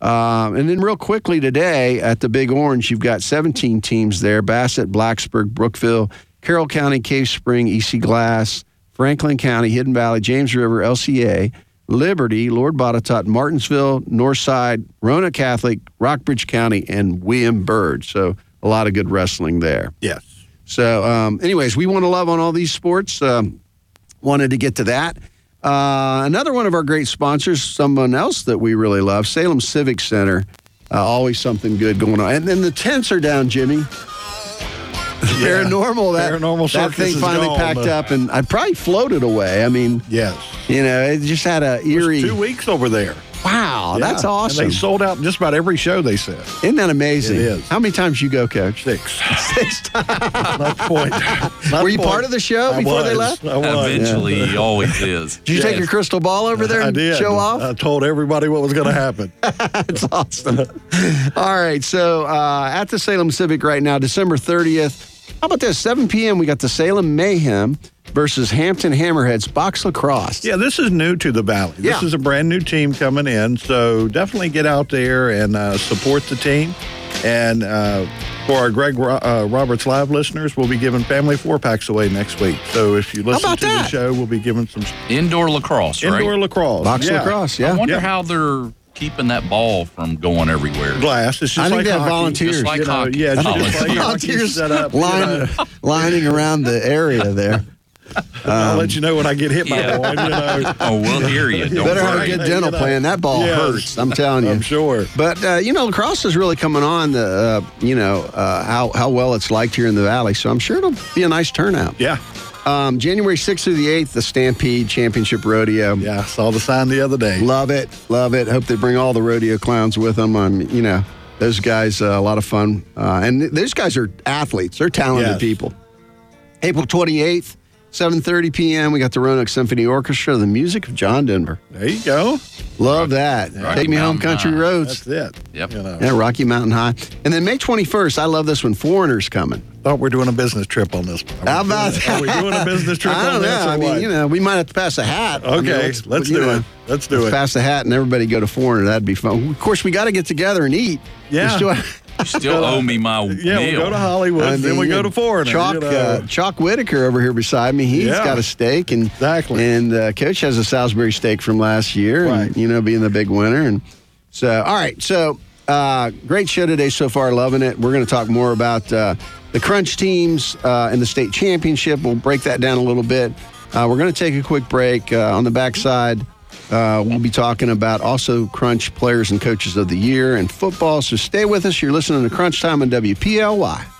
um, and then real quickly today at the Big Orange, you've got 17 teams there Bassett, Blacksburg, Brookville, Carroll County, Cave Spring, EC Glass, Franklin County, Hidden Valley, James River, LCA, Liberty, Lord Botetourt, Martinsville, Northside, Roanoke Catholic, Rockbridge County, and William Byrd. So a lot of good wrestling there. Yes. So, um, anyways, we want to love on all these sports. Um, wanted to get to that. Uh, another one of our great sponsors, someone else that we really love, Salem Civic Center. Uh, always something good going on. And then the tents are down, Jimmy. Paranormal, that, Paranormal that thing finally gone, packed up, and I probably floated away. I mean, Yes. you know, it just had a eerie. Two weeks over there. Wow, that's awesome. And they sold out just about every show they said. Isn't that amazing? It is. How many times you go, Coach? Six. Six times. Not point. Not Were you point. part of the show I before they left? I was. Eventually, he always is. Did you take your crystal ball over there I and did. show off? I told everybody what was going to happen. That's awesome. All right. So uh, at the Salem Civic right now, December 30th, How about this? 7 p.m. We got the Salem Mayhem versus Hampton Hammerheads box lacrosse. Yeah, this is new to the Valley. This Yeah. is a brand new team coming in, so definitely get out there and uh, support the team. And uh, for our Greg Ro- uh, Roberts live listeners, we'll be giving family four packs away next week. So if you listen to that? the show, we'll be giving some Indoor lacrosse, right? indoor lacrosse, Box yeah. lacrosse, yeah. I wonder Yeah. how they're keeping that ball from going everywhere. glass. It's just I think like they have hockey. volunteers. Just like You know, hockey. yeah, it's just like Volunteers. set up. line- lining around the area there. I'll let you know when I get hit by Yeah. one. You know, Oh, we'll hear you. Don't Better have a good dental You know. plan. That ball Yes. hurts. I'm telling you. I'm sure. But uh, you know, lacrosse is really coming on. The uh, you know uh, how how well it's liked here in the valley. So I'm sure it'll be a nice turnout. Yeah, Um, January 6th through the 8th, the Stampede Championship Rodeo. yeah. Saw the sign the other day. Love it, love it. Hope they bring all the rodeo clowns with them. Um, you know, those guys uh, a lot of fun, uh, and th- those guys are athletes. They're talented Yes. people. April 28th, 7:30 p.m. We got the Roanoke Symphony Orchestra, the music of John Denver. There you go. Love that. Rocky Take me home, country High. roads. That's it. Yep. You know. Yeah, Rocky Mountain High. And then May 21st, I love this one. Foreigners coming. Thought we're doing a business trip on this. Are How about doing, Are we doing a business trip I on don't this? know. or I mean, what? you know, we might have to pass a hat. I mean, Okay, let's do know, it. Let's do let's it. pass the hat and everybody go to foreigner. That'd be fun. Of course, we got to get together and eat. Yeah. We still- You still owe me my Yeah, meal. we'll go to Hollywood, I then we go to Foreigner. Chalk, you know. uh, Chalk Whitaker over here beside me. He's Yeah. got a steak, and Exactly. And uh, Coach has a Salisbury steak from last year, Right. and you know, being the big winner. And so, all right, so uh, great show today so far. Loving it. We're going to talk more about uh, the Crunch teams uh, and the state championship. We'll break that down a little bit. Uh, we're going to take a quick break uh, on the backside. Uh, we'll be talking about also Crunch players and coaches of the year and football. So stay with us. You're listening to Crunch Time on WPLY.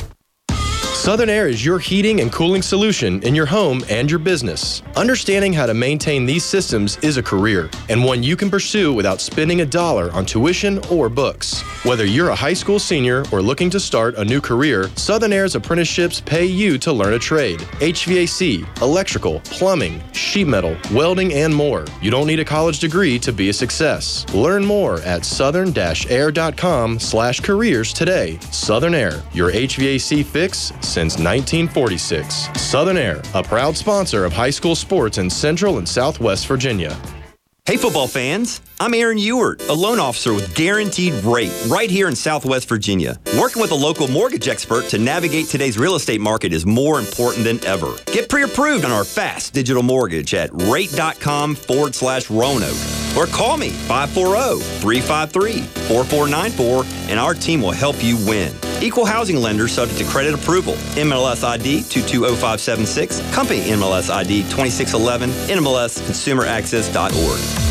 Southern Air is your heating and cooling solution in your home and your business. Understanding how to maintain these systems is a career and one you can pursue without spending a dollar on tuition or books. Whether you're a high school senior or looking to start a new career, Southern Air's apprenticeships pay you to learn a trade HVAC, electrical, plumbing, sheet metal, welding, and more. You don't need a college degree to be a success. Learn more at southern-air.com slash careers today. Southern Air, your HVAC fix since 1946. Southern Air, a proud sponsor of high school sports in Central and Southwest Virginia. Hey, football fans. I'm Aaron Ewart, a loan officer with Guaranteed Rate right here in Southwest Virginia. Working with a local mortgage expert to navigate today's real estate market is more important than ever. Get pre approved on our fast digital mortgage at rate.com forward slash Roanoke. Or call me 540 353 4494 and our team will help you win. Equal housing lender subject to credit approval. MLS ID 220576, company MLS ID 2611, NMLSconsumeraccess.org.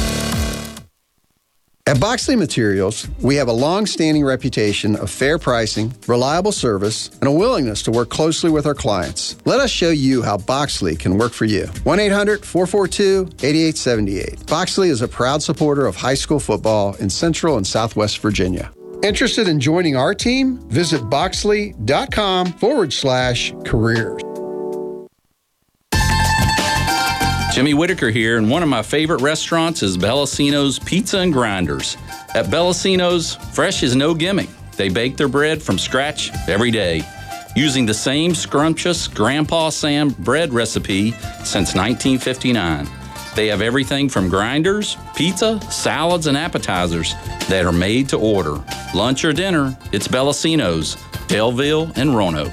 At Boxley Materials, we have a long standing reputation of fair pricing, reliable service, and a willingness to work closely with our clients. Let us show you how Boxley can work for you. 1 800 442 8878. Boxley is a proud supporter of high school football in Central and Southwest Virginia. Interested in joining our team? Visit boxley.com forward slash careers. Jimmy Whitaker here, and one of my favorite restaurants is Bellacino's Pizza and Grinders. At Bellacino's, fresh is no gimmick. They bake their bread from scratch every day, using the same scrumptious Grandpa Sam bread recipe since 1959. They have everything from grinders, pizza, salads, and appetizers that are made to order. Lunch or dinner, it's Bellacino's, Daleville, and Roanoke.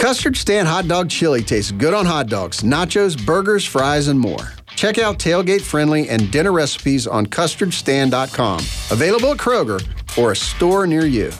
Custard Stand Hot Dog Chili tastes good on hot dogs, nachos, burgers, fries, and more. Check out tailgate friendly and dinner recipes on custardstand.com. Available at Kroger or a store near you.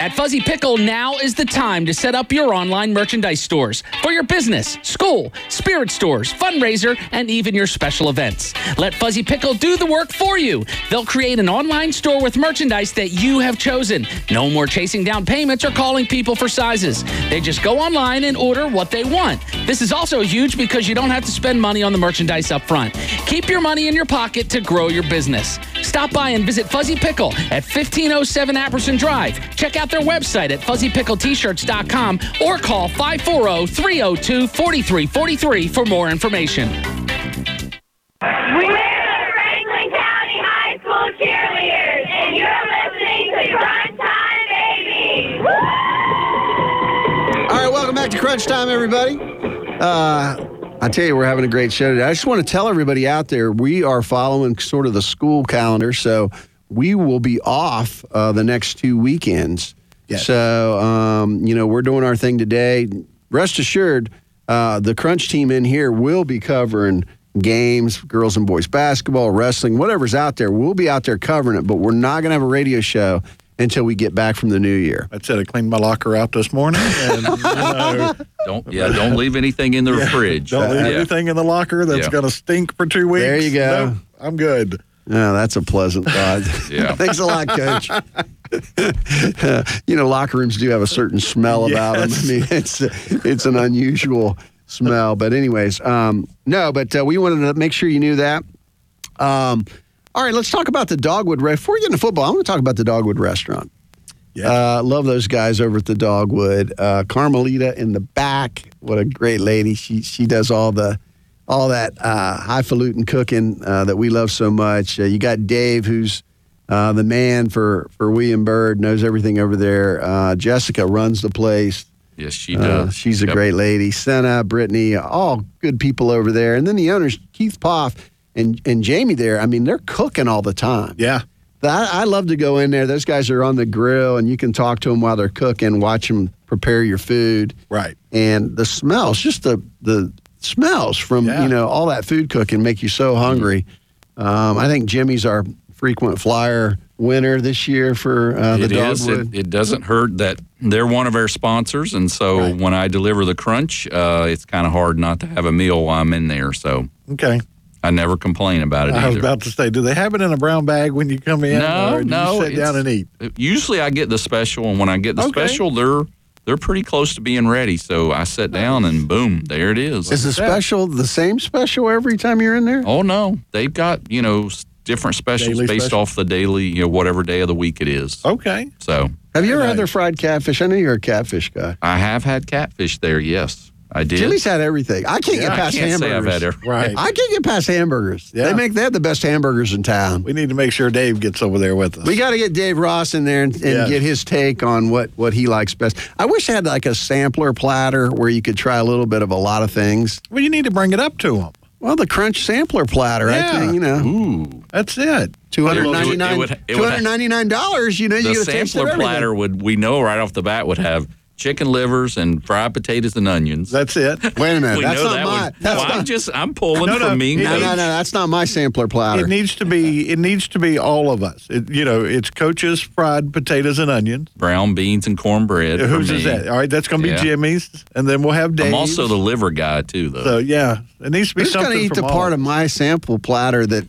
At Fuzzy Pickle, now is the time to set up your online merchandise stores for your business, school, spirit stores, fundraiser, and even your special events. Let Fuzzy Pickle do the work for you. They'll create an online store with merchandise that you have chosen. No more chasing down payments or calling people for sizes. They just go online and order what they want. This is also huge because you don't have to spend money on the merchandise up front. Keep your money in your pocket to grow your business. Stop by and visit Fuzzy Pickle at 1507 Apperson Drive. Check out their website at fuzzypickletshirts.com or call 540-302-4343 for more information. We're the Franklin County High School cheerleaders, and you're listening to Crunch Time, baby! All right, welcome back to Crunch Time, everybody. Uh, I tell you, we're having a great show today. I just want to tell everybody out there we are following sort of the school calendar, so we will be off uh, the next two weekends. So, um, you know, we're doing our thing today. Rest assured, uh, the Crunch team in here will be covering games, girls and boys basketball, wrestling, whatever's out there. We'll be out there covering it, but we're not going to have a radio show until we get back from the new year. I said I cleaned my locker out this morning, and you know, Don't yeah, don't leave anything in the Yeah, fridge. don't leave Yeah. anything in the locker that's Yeah. going to stink for two weeks. There you go. No, I'm good. Oh, that's a pleasant thought. Yeah. Thanks a lot, Coach. you know, locker rooms do have a certain smell about them. I mean, it's it's an unusual smell. But anyways, um, no. But uh, we wanted to make sure you knew that. Um, all right, let's talk about the Dogwood. Re- Before we get into football, I want to talk about the Dogwood Restaurant. Uh, love those guys over at the Dogwood. Uh, Carmelita in the back. What a great lady. She she does all the all that uh, highfalutin cooking uh, that we love so much. Uh, you got Dave, who's uh, the man for for William Byrd, knows everything over there. Uh, Jessica runs the place. Yes, she Uh, does. she's a great lady. Senna, Brittany, all good people over there. And then the owners, Keith Poff and, and Jamie there, I mean, they're cooking all the time. Yeah. I, I love to go in there. Those guys are on the grill and you can talk to them while they're cooking, watch them prepare your food. Right. And the smells, just the, the smells from, Yeah. you know, all that food cooking make you so hungry. Um, I think Jimmy's our frequent flyer winner this year for uh, the It is. Dogwood. It, it doesn't hurt that they're one of our sponsors, and so when I deliver the crunch, uh, it's kind of hard not to have a meal while I'm in there. So Okay. I never complain about it I was about to say, do they have it in a brown bag when you come in? no, or do no. You sit down and eat. Usually, I get the special, and when I get the Okay. special, they're they're pretty close to being ready. So I sit down, and boom, there it is. Is the special the same special every time you're in there? Oh no, they've got you know different specials Daily based special? off the daily, you know, whatever day of the week it is. Okay. So Have you ever had their fried catfish? I know you're a catfish guy. I have had catfish there. Yes, I did. Jimmy's had everything. I can't Yeah, get I past can't say I've hamburgers. had every- Right. I can't get past hamburgers. Yeah. They make they have the best hamburgers in town. We need to make sure Dave gets over there with us. We got to get Dave Ross in there and, and Yeah. get his take on what what he likes best. I wish I had like a sampler platter where you could try a little bit of a lot of things. well, you need to bring it up to him. Well, the Crunch sampler platter, I Yeah. think you know, Ooh, That's it. two hundred ninety It nine, would- it would- two hundred ninety nine dollars. You know, you the get a taste of sampler platter would we know right off the bat would have chicken livers and fried potatoes and onions. That's it. Wait a minute, that's not that my. would, That's well, I'm just I'm pulling No, no, from me. no, no, no, that's not my sampler platter. It needs to be. It needs to be all of us. It, you know, it's Coach's fried potatoes and onions. Brown beans and cornbread. for Whose is that? All right, that's going to be Yeah. Jimmy's, and then we'll have Dave's. I'm also the liver guy too, though. So yeah, it needs to be Who's something going to eat from the part of of my sample platter that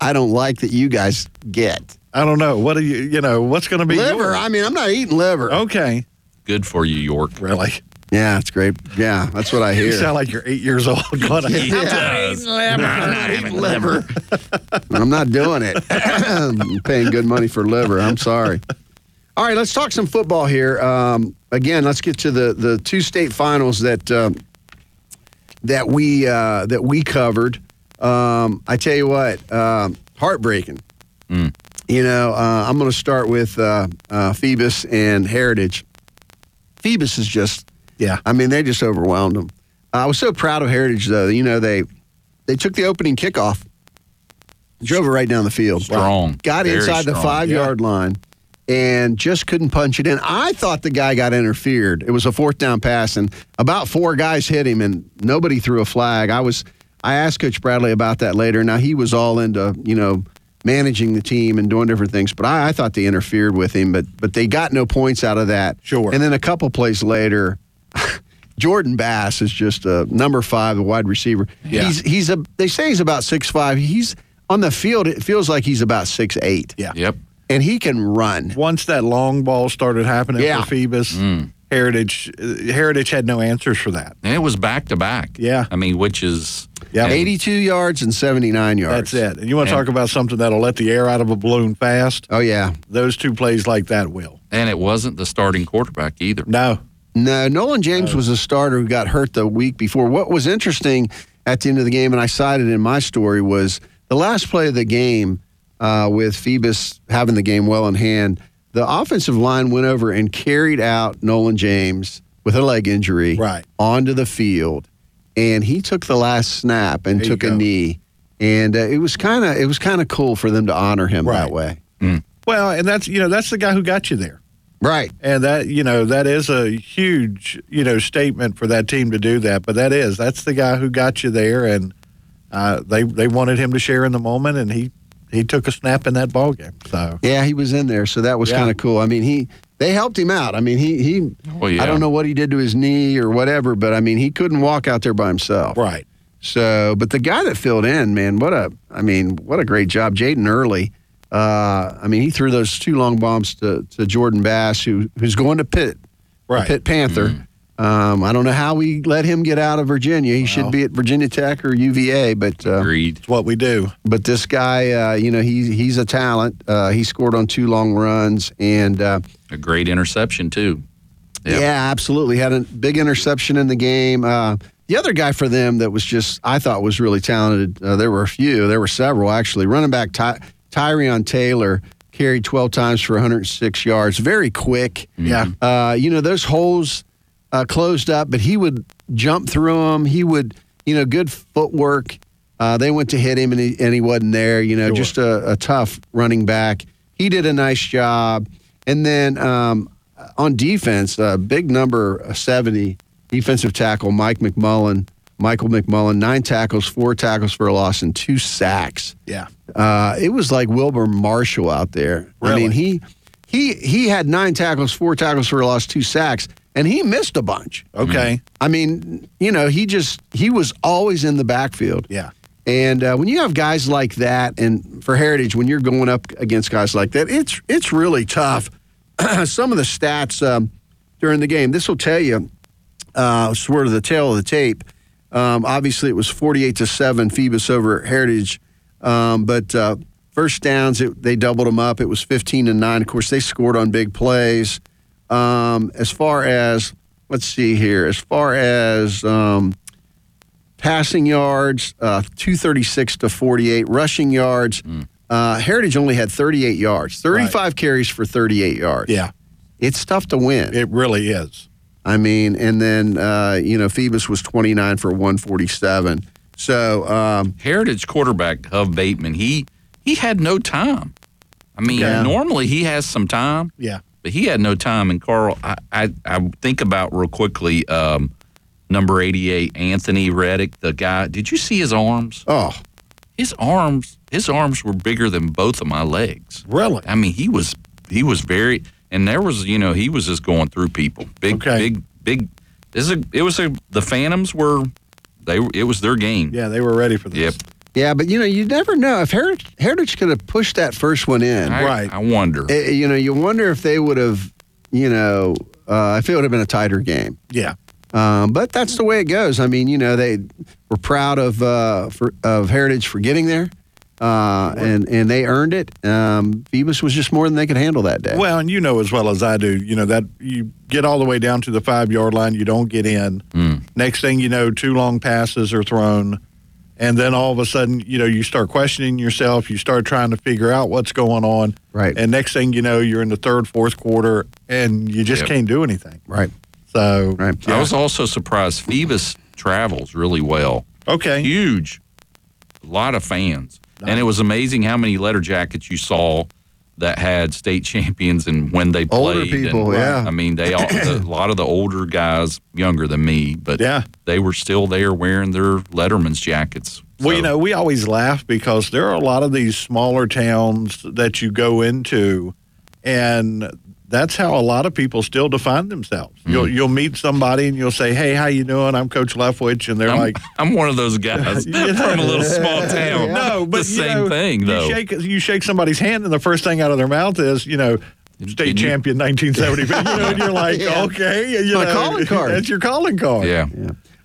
I don't like that you guys get? I don't know. What do you? You know, what's going to be liver. yours? I mean, I'm not eating liver. Okay, Good for you, York. really? Yeah, it's great. Yeah, that's what I hear. You sound like you're eight years old. Going, He Yeah. does. I'm not eating liver. I'm not doing it. I'm paying good money for liver. I'm sorry. All right, let's talk some football here. Um, again, let's get to the the two state finals that um, that we uh, that we covered. Um, I tell you what, um, heartbreaking. You know, uh, I'm going to start with uh, uh, Phoebus and Heritage. Phoebus is just, yeah. I mean, they just overwhelmed them. I was so proud of Heritage, though. You know, they they took the opening kickoff, drove it right down the field, Strong. got Very inside the strong. five yard line, and just couldn't punch it in. I thought the guy got interfered. It was a fourth down pass, and about four guys hit him, and nobody threw a flag. I was, I asked Coach Bradley about that later. Now he was all into, you know, managing the team and doing different things, but I, I thought they interfered with him. But but they got no points out of that. Sure. And then a couple plays later. Jordan Bass is just a number five, a wide receiver. Yeah. He's he's a. They say he's about six five. He's on the field. It feels like he's about six eight. Yeah. Yep. And he can run. Once that long ball started happening Yeah. for Phoebus, Mm. Heritage uh, Heritage had no answers for that. And it was back to back. Yeah. I mean, which is Yeah. 82 yards and 79 yards. That's it. And you want to And- talk about something that'll let the air out of a balloon fast? Oh yeah. Those two plays like that will. and it wasn't the starting quarterback either. No. No, Nolan James was a starter who got hurt the week before. What was interesting at the end of the game, and I cited in my story, was the last play of the game uh, with Phoebus having the game well in hand. The offensive line went over and carried out Nolan James with a leg injury Right. onto the field, and he took the last snap and There took a knee, and uh, it was kind of it was kind of cool for them to honor him that Right. way. Well, and that's you know that's the guy who got you there. Right. And that, you know, that is a huge, you know, statement for that team to do that. But that is, that's the guy who got you there. And uh, they they wanted him to share in the moment, and he he took a snap in that ball game. So Yeah, he was in there, so that was Yeah. kind of cool. I mean, he they helped him out. I mean, he he. Oh, yeah. I don't know what he did to his knee or whatever, but I mean, he couldn't walk out there by himself. right, So, but the guy that filled in, man, what a I mean, what a great job, Jaden Early. Uh, I mean, he threw those two long bombs to, to Jordan Bass, who who's going to Pitt, the right. Pitt Panther. Um, I don't know how we let him get out of Virginia. He should be at Virginia Tech or UVA, but uh, Agreed. It's what we do. but this guy, uh, you know, he's he's a talent. Uh, he scored on two long runs, and uh, A great interception too. Yep. yeah, absolutely had a big interception in the game. Uh, the other guy for them that was just I thought was really talented. Uh, there were a few, there were several actually. Running back Ty- Tyrion Taylor carried 12 times for 106 yards. Very quick. Yeah. Uh, you know, those holes uh, closed up, but he would jump through them. He would, you know, good footwork. Uh, they went to hit him, and he, and he wasn't there. You know, Sure. just a, a tough running back. He did a nice job. And then um, on defense, uh, big number uh, 70, defensive tackle Mike McMullen, Michael McMullen, nine tackles, four tackles for a loss, and two sacks. Yeah. Uh, it was like Wilber Marshall out there. I mean, he he he had nine tackles, four tackles for a loss, two sacks, and he missed a bunch. Okay. I mean, you know, he just he was always in the backfield. Yeah. And uh, when you have guys like that, and for Heritage, when you're going up against guys like that, it's it's really tough. Some of the stats um, during the game, this will tell you uh, sort of the tail of the tape. Um, obviously, it was 48 to seven Phoebus over Heritage, um, but uh, first downs it, they doubled them up. It was 15 to nine. Of course, they scored on big plays. Um, as far as let's see here, as far as um, passing yards, uh, 236 to 48. Rushing yards, uh, Heritage only had 38 yards, 35 carries for 38 yards. Yeah. It's tough to win. It really is. I mean, and then, uh, you know, Phoebus was 29 for 147. So, um, Heritage quarterback Hub Bateman, he he had no time. I mean, Yeah. normally he has some time, Yeah. But he had no time. And Carl, I I, I think about real quickly, um, number eighty eight, Anthony Reddick, the guy. Did you see his arms? oh, His arms, his arms were bigger than both of my legs. Really? I mean, he was he was very, and there was you know he was just going through people. Big, Okay. big, big. This is a, it was a the Phantoms were they it was their game. Yeah, they were ready for this. Yep. Yeah, but, you know, you never know. If Heritage, Heritage could have pushed that first one in, I, Right. I wonder. eh, you know, you wonder if they would have, you know, uh, if it would have been a tighter game. Yeah. Um, but that's the way it goes. I mean, you know, they were proud of uh, for, of Heritage for getting there. uh, and and they earned it. Um, Phoebus was just more than they could handle that day. Well, and you know as well as I do, you know that you get all the way down to the five yard line, you don't get in. Next thing you know, two long passes are thrown, and then all of a sudden, you know, you start questioning yourself. You start trying to figure out what's going on. Right. And next thing you know, you're in the third, fourth quarter, and you just Yep. can't do anything. Right. So right. I was also surprised Phoebus travels really well. Okay. Huge. A lot of fans. And it was amazing how many letter jackets you saw that had state champions and when they played. Older people, and, yeah. I mean, they all, a lot of the older guys, younger than me, but Yeah. they were still there wearing their Letterman's jackets. Well, you know, we always laugh because there are a lot of these smaller towns that you go into, and that's how a lot of people still define themselves. You'll Mm-hmm. you'll meet somebody and you'll say, "Hey, how you doing? I'm Coach Leftwich," and they're I'm, like, I'm one of those guys You know? from a little small town. No, but the you same know, thing though. You shake you shake somebody's hand, and the first thing out of their mouth is, you know, state champion 1975. you know, and you're like, Yeah. okay, you My know, calling card. That's your calling card. yeah.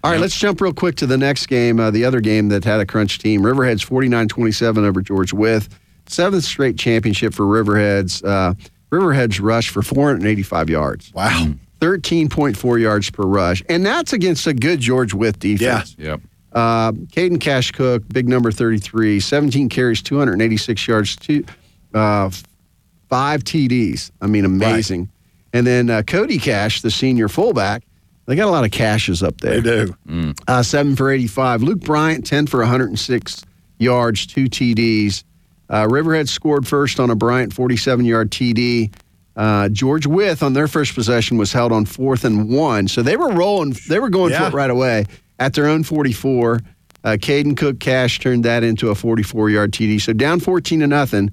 All right, let's jump real quick to the next game, uh, the other game that had a crunch team. Riverheads 49 27 over George Wythe. Seventh straight championship for Riverheads. Uh, Riverheads rushed for 485 yards. Wow. 13.4 yards per rush. And that's against a good George Wythe defense. Yeah. Yep. Uh, Caden Cash Cook, big number 33, 17 carries, 286 yards, two, uh, five TDs. I mean, amazing. And then uh, Cody Cash, the senior fullback, they got a lot of cashes up there. They do. Uh, seven for 85. Luke Bryant, 10 for 106 yards, two TDs. Uh, Riverhead scored first on a Bryant 47 yard TD. Uh, George Wythe on their first possession was held on fourth and one. So they were rolling, they were going for it right away at their own 44. Uh, Caden Cook Cash turned that into a 44 yard TD. So down 14 to nothing.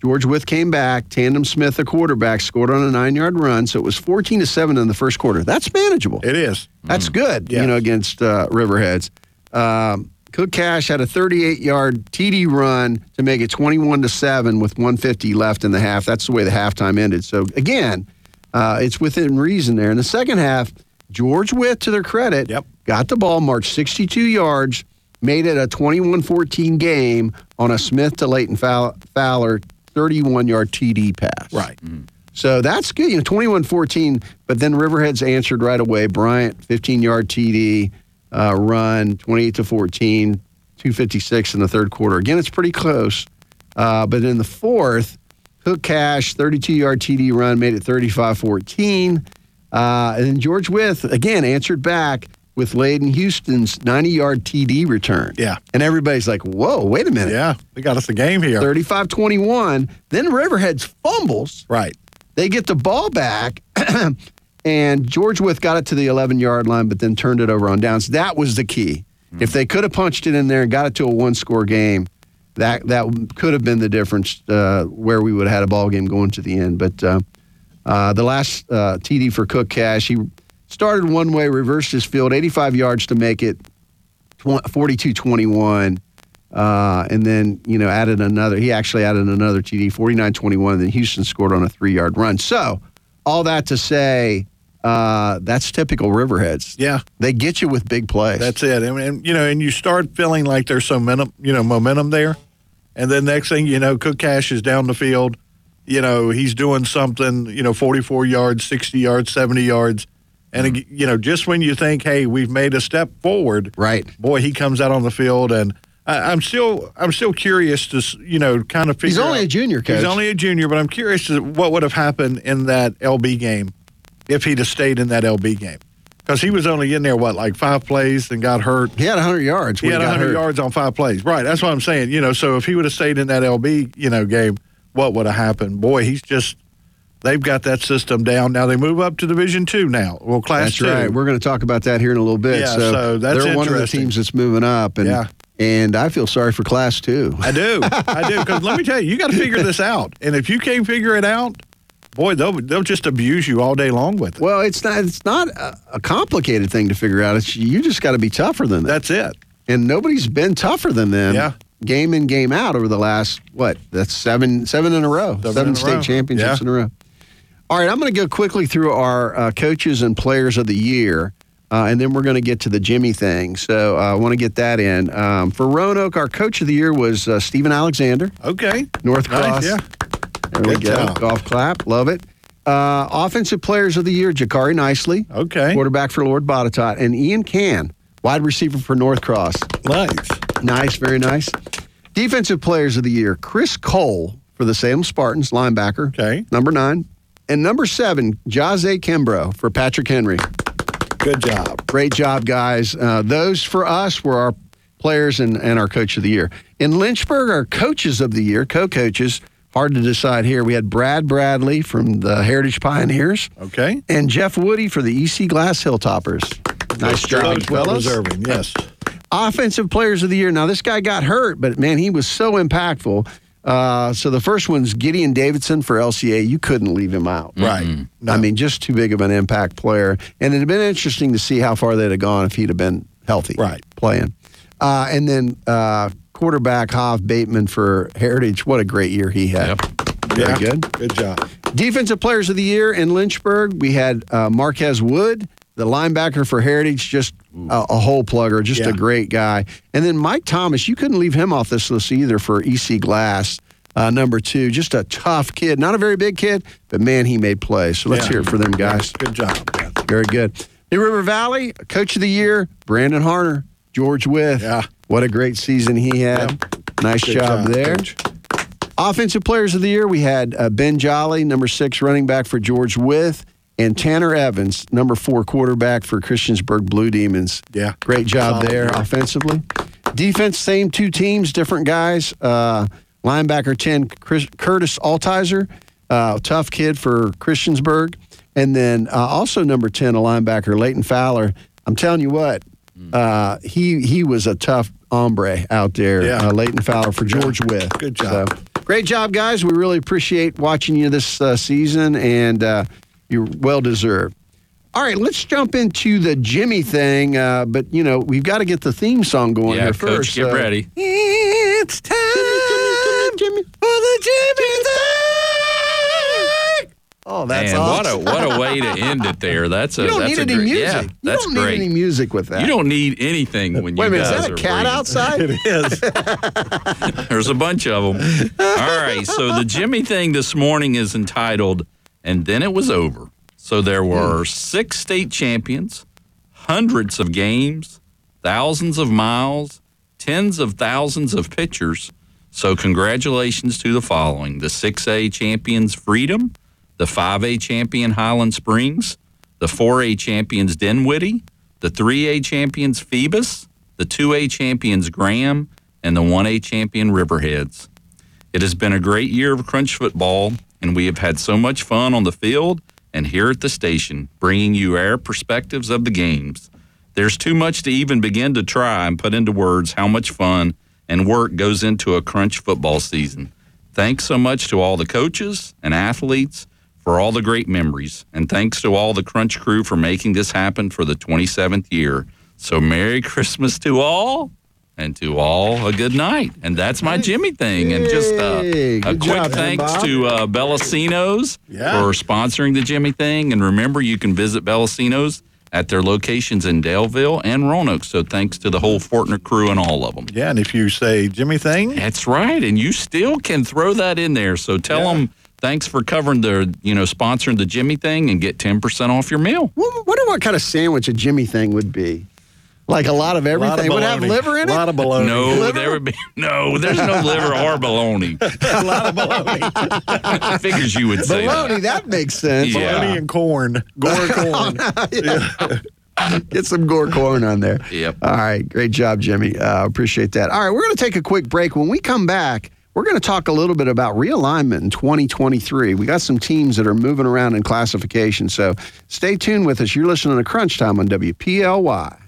George Wythe came back. Tandem Smith, the quarterback, scored on a nine yard run. So it was 14 to 7 in the first quarter. That's manageable. It is. That's good, Yes. you know, against uh, Riverheads. Um, Cook Cash had a 38 yard TD run to make it 21 to 7 with 150 left in the half. That's the way the halftime ended. So, again, uh, it's within reason there. In the second half, George Wythe, to their credit, Yep. got the ball, marched 62 yards, made it a 21 14 game on a Smith to Leighton Fowler 31 yard TD pass. Right. So that's good. You know, 21 14, but then Riverheads answered right away. Bryant, 15 yard TD uh, run, 28 to 14, 256 in the third quarter. Again, it's pretty close. Uh, but in the fourth, Cook Cash, 32 yard TD run, made it 35 14. Uh, and then George Wythe, again, answered back with Layden Houston's 90 yard TD return. Yeah. And everybody's like, whoa, wait a minute. Yeah, they got us a game here. 35 21. Then Riverheads fumbles. Right. They get the ball back, and George Wythe got it to the 11 yard line, but then turned it over on downs. That was the key. If they could have punched it in there and got it to a one score game, that that could have been the difference uh, where we would have had a ball game going to the end. But uh, uh, the last uh, TD for Cook Cash, he started one way, reversed his field, 85 yards to make it 42 21. Uh, and then, you know, added another. He actually added another TD, 49 21. Then Houston scored on a three yard run. So, all that to say, uh, that's typical Riverheads. Yeah. They get you with big plays. That's it. And, and you know, and you start feeling like there's some momentum, you know, momentum there. And then next thing you know, Cook Cash is down the field. You know, he's doing something, you know, 44 yards, 60 yards, 70 yards. And, ag- you know, just when you think, hey, we've made a step forward, right? boy, he comes out on the field. And I, I'm still I'm still curious to, you know, kind of figure He's only out- a junior, coach. He's only a junior, but I'm curious to what would have happened in that LB game if he'd have stayed in that LB game. Because he was only in there, what, like five plays and got hurt. He had 100 yards. He had got 100 hurt. yards on five plays. Right. That's what I'm saying. You know, so if he would have stayed in that LB, you know, game, what would have happened? Boy, he's just, they've got that system down. Now they move up to Division Two now. Well, Class That's Two. right. We're going to talk about that here in a little bit. Yeah, so that's they're one of the teams that's moving up, and Yeah. and I feel sorry for Class Two. I do. I do. Because let me tell you, you got to figure this out. And if you can't figure it out, boy, they'll they'll just abuse you all day long with it. Well, it's not it's not a, a complicated thing to figure out. It's you just got to be tougher than that. That's it. And nobody's been tougher than them. Yeah. Game in, game out over the last what? That's seven seven in a row. Seven Seven, state row. championships Yeah. in a row. All right, I'm going to go quickly through our uh, coaches and players of the year. Uh, and then we're going to get to the Jimmy thing. So uh, I want to get that in. Um, for Roanoke, our coach of the year was uh, Stephen Alexander. Okay. North Nice, yeah. There we Good go. job. Golf clap. Love it. Uh, offensive players of the year, Jakari Nicely. Okay. Quarterback for Lord Botetourt. And Ian Can, wide receiver for North Cross. Nice. Nice, very nice. Defensive players of the year, Chris Cole for the Salem Spartans, linebacker. Okay. Number nine. And number seven, Jose Kimbrough for Patrick Henry. Good job. Great job, guys. Uh, those for us were our players and, and our coach of the year. In Lynchburg, our coaches of the year, co coaches, hard to decide here. We had Brad Bradley from the Heritage Pioneers Okay. and Jeff Woody for the EC Glass Hilltoppers. Nice job, Well fellas. deserving. Yes. Offensive players of the year. Now, this guy got hurt, but man, he was so impactful. Uh, so the first one's Gideon Davidson for LCA. You couldn't leave him out. Right. I mean, just too big of an impact player. And it'd have been interesting to see how far they'd have gone if he'd have been healthy. Right. Playing. Uh, and then uh, quarterback Hav Bateman for Heritage. What a great year he had. Very Yeah. good. Good job. Defensive players of the year in Lynchburg, we had uh, Marquez Wood, the linebacker for Heritage, just a, a hole plugger, just Yeah. a great guy. And then Mike Thomas, you couldn't leave him off this list either for EC Glass, uh, number two. Just a tough kid, not a very big kid, but man, he made plays. So let's Yeah. hear it for them guys. Good job. Very good. New River Valley, coach of the year, Brandon Harner, George Wythe. Yeah. What a great season he had. Nice job, job, there. Coach. Offensive players of the year, we had uh, Ben Jolly, number six running back for George Wythe, and Tanner Evans, number four quarterback for Christiansburg Blue Demons. Yeah. Great job Solid there year. offensively. Defense, same two teams, different guys. Uh, linebacker 10, Chris, Curtis Altizer, uh, tough kid for Christiansburg. And then uh, also number 10, a linebacker, Leighton Fowler. I'm telling you what, uh, he he was a tough hombre out there. Yeah. Uh, Leighton Fowler for George Wythe. Good job. So, great job, guys. We really appreciate watching you this uh, season, and uh, you're well deserved. All right, let's jump into the Jimmy thing. Uh, but you know, we've got to get the theme song going Yeah, here coach, first. get so- ready. It's time Jimmy, for the Jimmy thing. Oh, that's Man, awesome. what a what a way to end it there. That's a you don't that's need a any great, music. Yeah, you that's don't great. need any music with that. You don't need anything when you Wait you a minute, is guys that a cat bringing- outside? It is. There's a bunch of them. All right. So the Jimmy thing this morning is entitled, and then it was over. So there hmm. were six state champions, hundreds of games, thousands of miles, tens of thousands of pitchers. So congratulations to the following: the 6A champions Freedom, the 5A champion Highland Springs, the 4A champions Dinwiddie, the 3A champions Phoebus, the 2A champions Graham, and the 1A champion Riverheads. It has been a great year of Crunch football, and we have had so much fun on the field and here at the station, bringing you our perspectives of the games. There's too much to even begin to try and put into words how much fun and work goes into a Crunch football season. Thanks so much to all the coaches and athletes for all the great memories, and thanks to all the Crunch crew for making this happen for the 27th year. So, Merry Christmas to all, and to all a good night. And that's my Jimmy thing. And just uh, a quick job, thanks Bob. to uh, Bellacino's Yeah. for sponsoring the Jimmy thing. And remember, you can visit Bellacino's at their locations in Daleville and Roanoke. So thanks to the whole Fortner crew and all of them. Yeah, and if you say Jimmy thing, That's right, and you still can throw that in there. So tell Yeah. them thanks for covering the, you know, sponsoring the Jimmy thing, and get ten percent off your meal. Wonder wonder what kind of sandwich a Jimmy thing would be. Like a lot of a lot of everything. Would it have liver in it. A lot of bologna. No, Liver? there would be no. There's no liver or bologna. a lot of bologna. I figures you would say that. Bologna, that makes sense. Yeah. bologna and corn. Gore corn. Get some gore corn on there. Yep. All right. Great job, Jimmy. Uh, appreciate that. All right. We're going to take a quick break. When we come back, we're going to talk a little bit about realignment in 2023. We got some teams that are moving around in classification. So stay tuned with us. You're listening to Crunch Time on WPLY.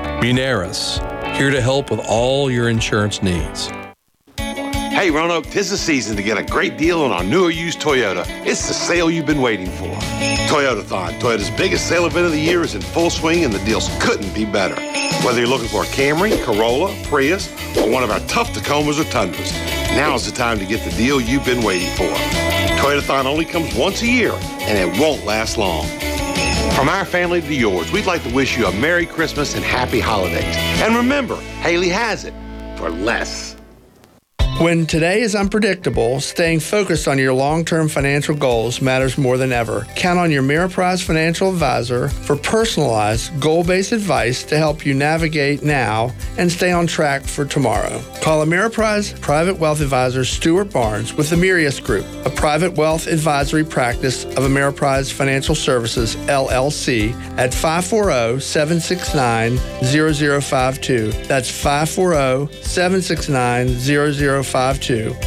Munaris, here to help with all your insurance needs. Hey, Roanoke, tis the season to get a great deal on our new or used Toyota. It's the sale you've been waiting for. Toyotathon, Toyota's biggest sale event of the year, is in full swing and the deals couldn't be better. Whether you're looking for a Camry, Corolla, Prius, or one of our tough Tacomas or Tundras, now's the time to get the deal you've been waiting for. Toyotathon only comes once a year, and it won't last long. From our family to yours, we'd like to wish you a Merry Christmas and Happy Holidays. And remember, Haley has it for less. When today is unpredictable, staying focused on your long term financial goals matters more than ever. Count on your Ameriprise financial advisor for personalized, goal based advice to help you navigate now and stay on track for tomorrow. Call Ameriprise Private Wealth Advisor Stuart Barnes with the Mirius Group, a private wealth advisory practice of Ameriprise Financial Services, LLC, at 540 769 0052. That's 540 769 0052.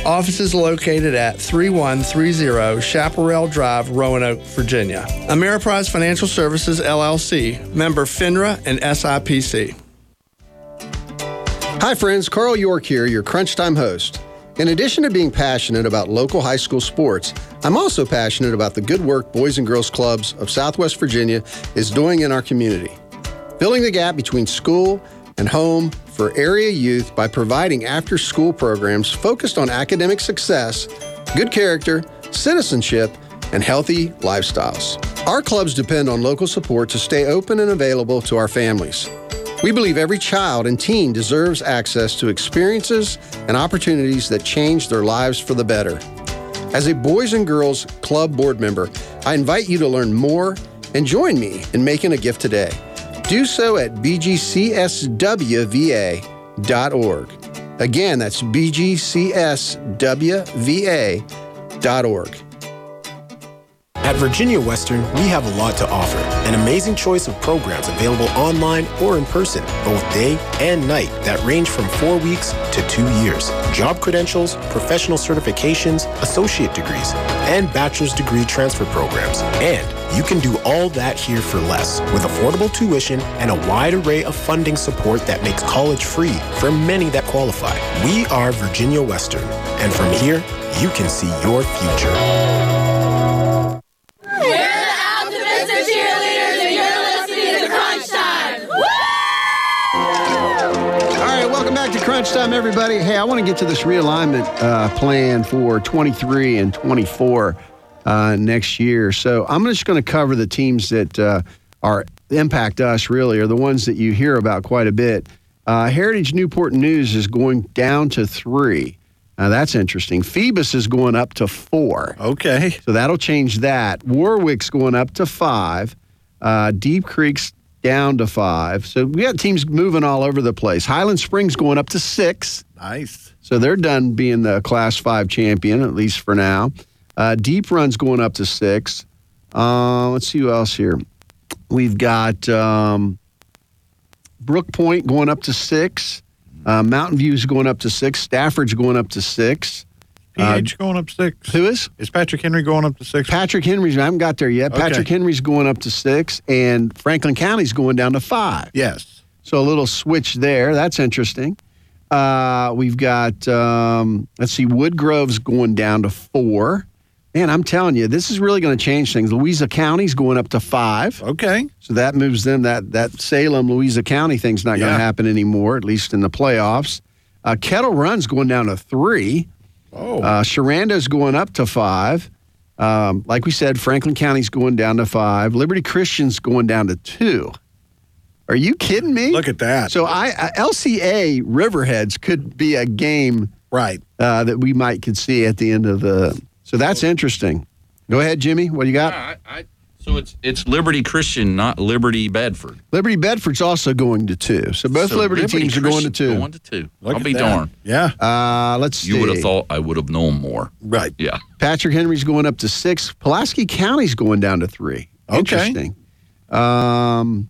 Offices located at 3130 Chaparral Drive, Roanoke, Virginia. Ameriprise Financial Services, LLC, member FINRA and SIPC. Hi, friends. Carl York here, your Crunch Time host. In addition to being passionate about local high school sports, I'm also passionate about the good work Boys and Girls Clubs of Southwest Virginia is doing in our community. Filling the gap between school and home for area youth by providing after school programs focused on academic success, good character, citizenship, and healthy lifestyles. Our clubs depend on local support to stay open and available to our families. We believe every child and teen deserves access to experiences and opportunities that change their lives for the better. As a Boys and Girls Club board member, I invite you to learn more and join me in making a gift today. Do so at bgcswva.org. Again, that's bgcswva.org. At Virginia Western, we have a lot to offer. An amazing choice of programs available online or in person, both day and night, that range from four weeks to two years. Job credentials, professional certifications, associate degrees, and bachelor's degree transfer programs. And you can do all that here for less with affordable tuition and a wide array of funding support that makes college free for many that qualify. We are Virginia Western, and from here, you can see your future. Time, everybody. Hey, I want to get to this realignment uh, plan for 23 and 24 uh, next year. So I'm just going to cover the teams that uh, are impact us really, are the ones that you hear about quite a bit. Uh, Heritage Newport News is going down to three. Now that's interesting. Phoebus is going up to four. Okay. So that'll change that. Warwick's going up to five. Uh, Deep Creek's down to five. So we got teams moving all over the place. Highland Springs going up to six. Nice. So they're done being the Class Five champion, at least for now. Uh, Deep Run's going up to six. Uh, let's see who else here. We've got um, Brooke Point going up to six. Uh, Mountain View's going up to six. Stafford's going up to six. PH going up six. Who is? Is Patrick Henry going up to six? Patrick Henry's. I haven't got there yet. Okay. Patrick Henry's going up to six, and Franklin County's going down to five. Yes. So a little switch there. That's interesting. Uh, we've got um, let's see, Woodgrove's going down to four. Man, I'm telling you, this is really going to change things. Louisa County's going up to five. Okay. So that moves them. That that Salem Louisa County thing's not going to happen anymore, at least in the playoffs. Uh, Kettle Run's going down to three. Oh. Uh, Sherando's going up to five. Um, like we said, Franklin County's going down to five. Liberty Christian's going down to two. Are you kidding me? Look at that. So I uh, LCA Riverheads could be a game, right? Uh, that we might could see at the end of the. So that's interesting. Go ahead, Jimmy. What do you got? I, I, so it's it's Liberty Christian, not Liberty Bedford. Liberty Bedford's also going to two. So both So Liberty, Liberty teams are going to two. Going to two. Look I'll be that. darned. Yeah. Uh, let's see. You would have thought I would have known more. Right. Yeah. Patrick Henry's going up to six. Pulaski County's going down to three. Okay. Interesting. Um,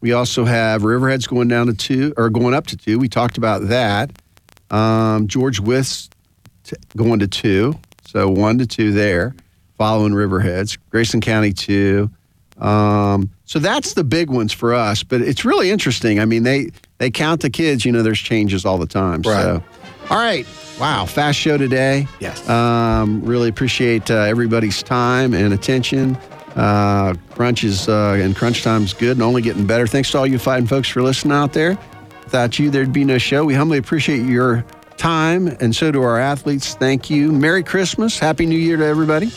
we also have Riverhead's going down to two or going up to two. We talked about that. Um, George Wythe's t- going to two. So one to two there, following Riverheads. Grayson County two. Um, so that's the big ones for us. But it's really interesting. I mean, they they count the kids. You know, there's changes all the time. So, all right. Wow, fast show today. Yes. Um, really appreciate uh, everybody's time and attention. Uh, crunch is uh, and crunch time's good and only getting better. Thanks to all you fighting folks for listening out there. Without you, there'd be no show. We humbly appreciate your time, and so do our athletes. Thank you. Merry Christmas. Happy New Year to everybody.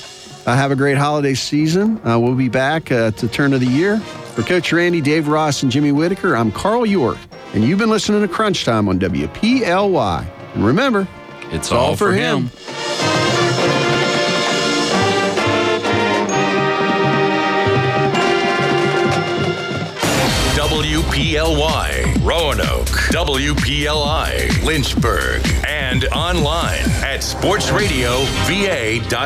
Uh, have a great holiday season. Uh, we'll be back uh, to turn of the year. For Coach Randy, Dave Ross, and Jimmy Whitaker, I'm Carl York, and you've been listening to Crunch Time on WPLY. And remember, It's all for him. WPLY, Roanoke, WPLI, Lynchburg, and online at sportsradiova.com.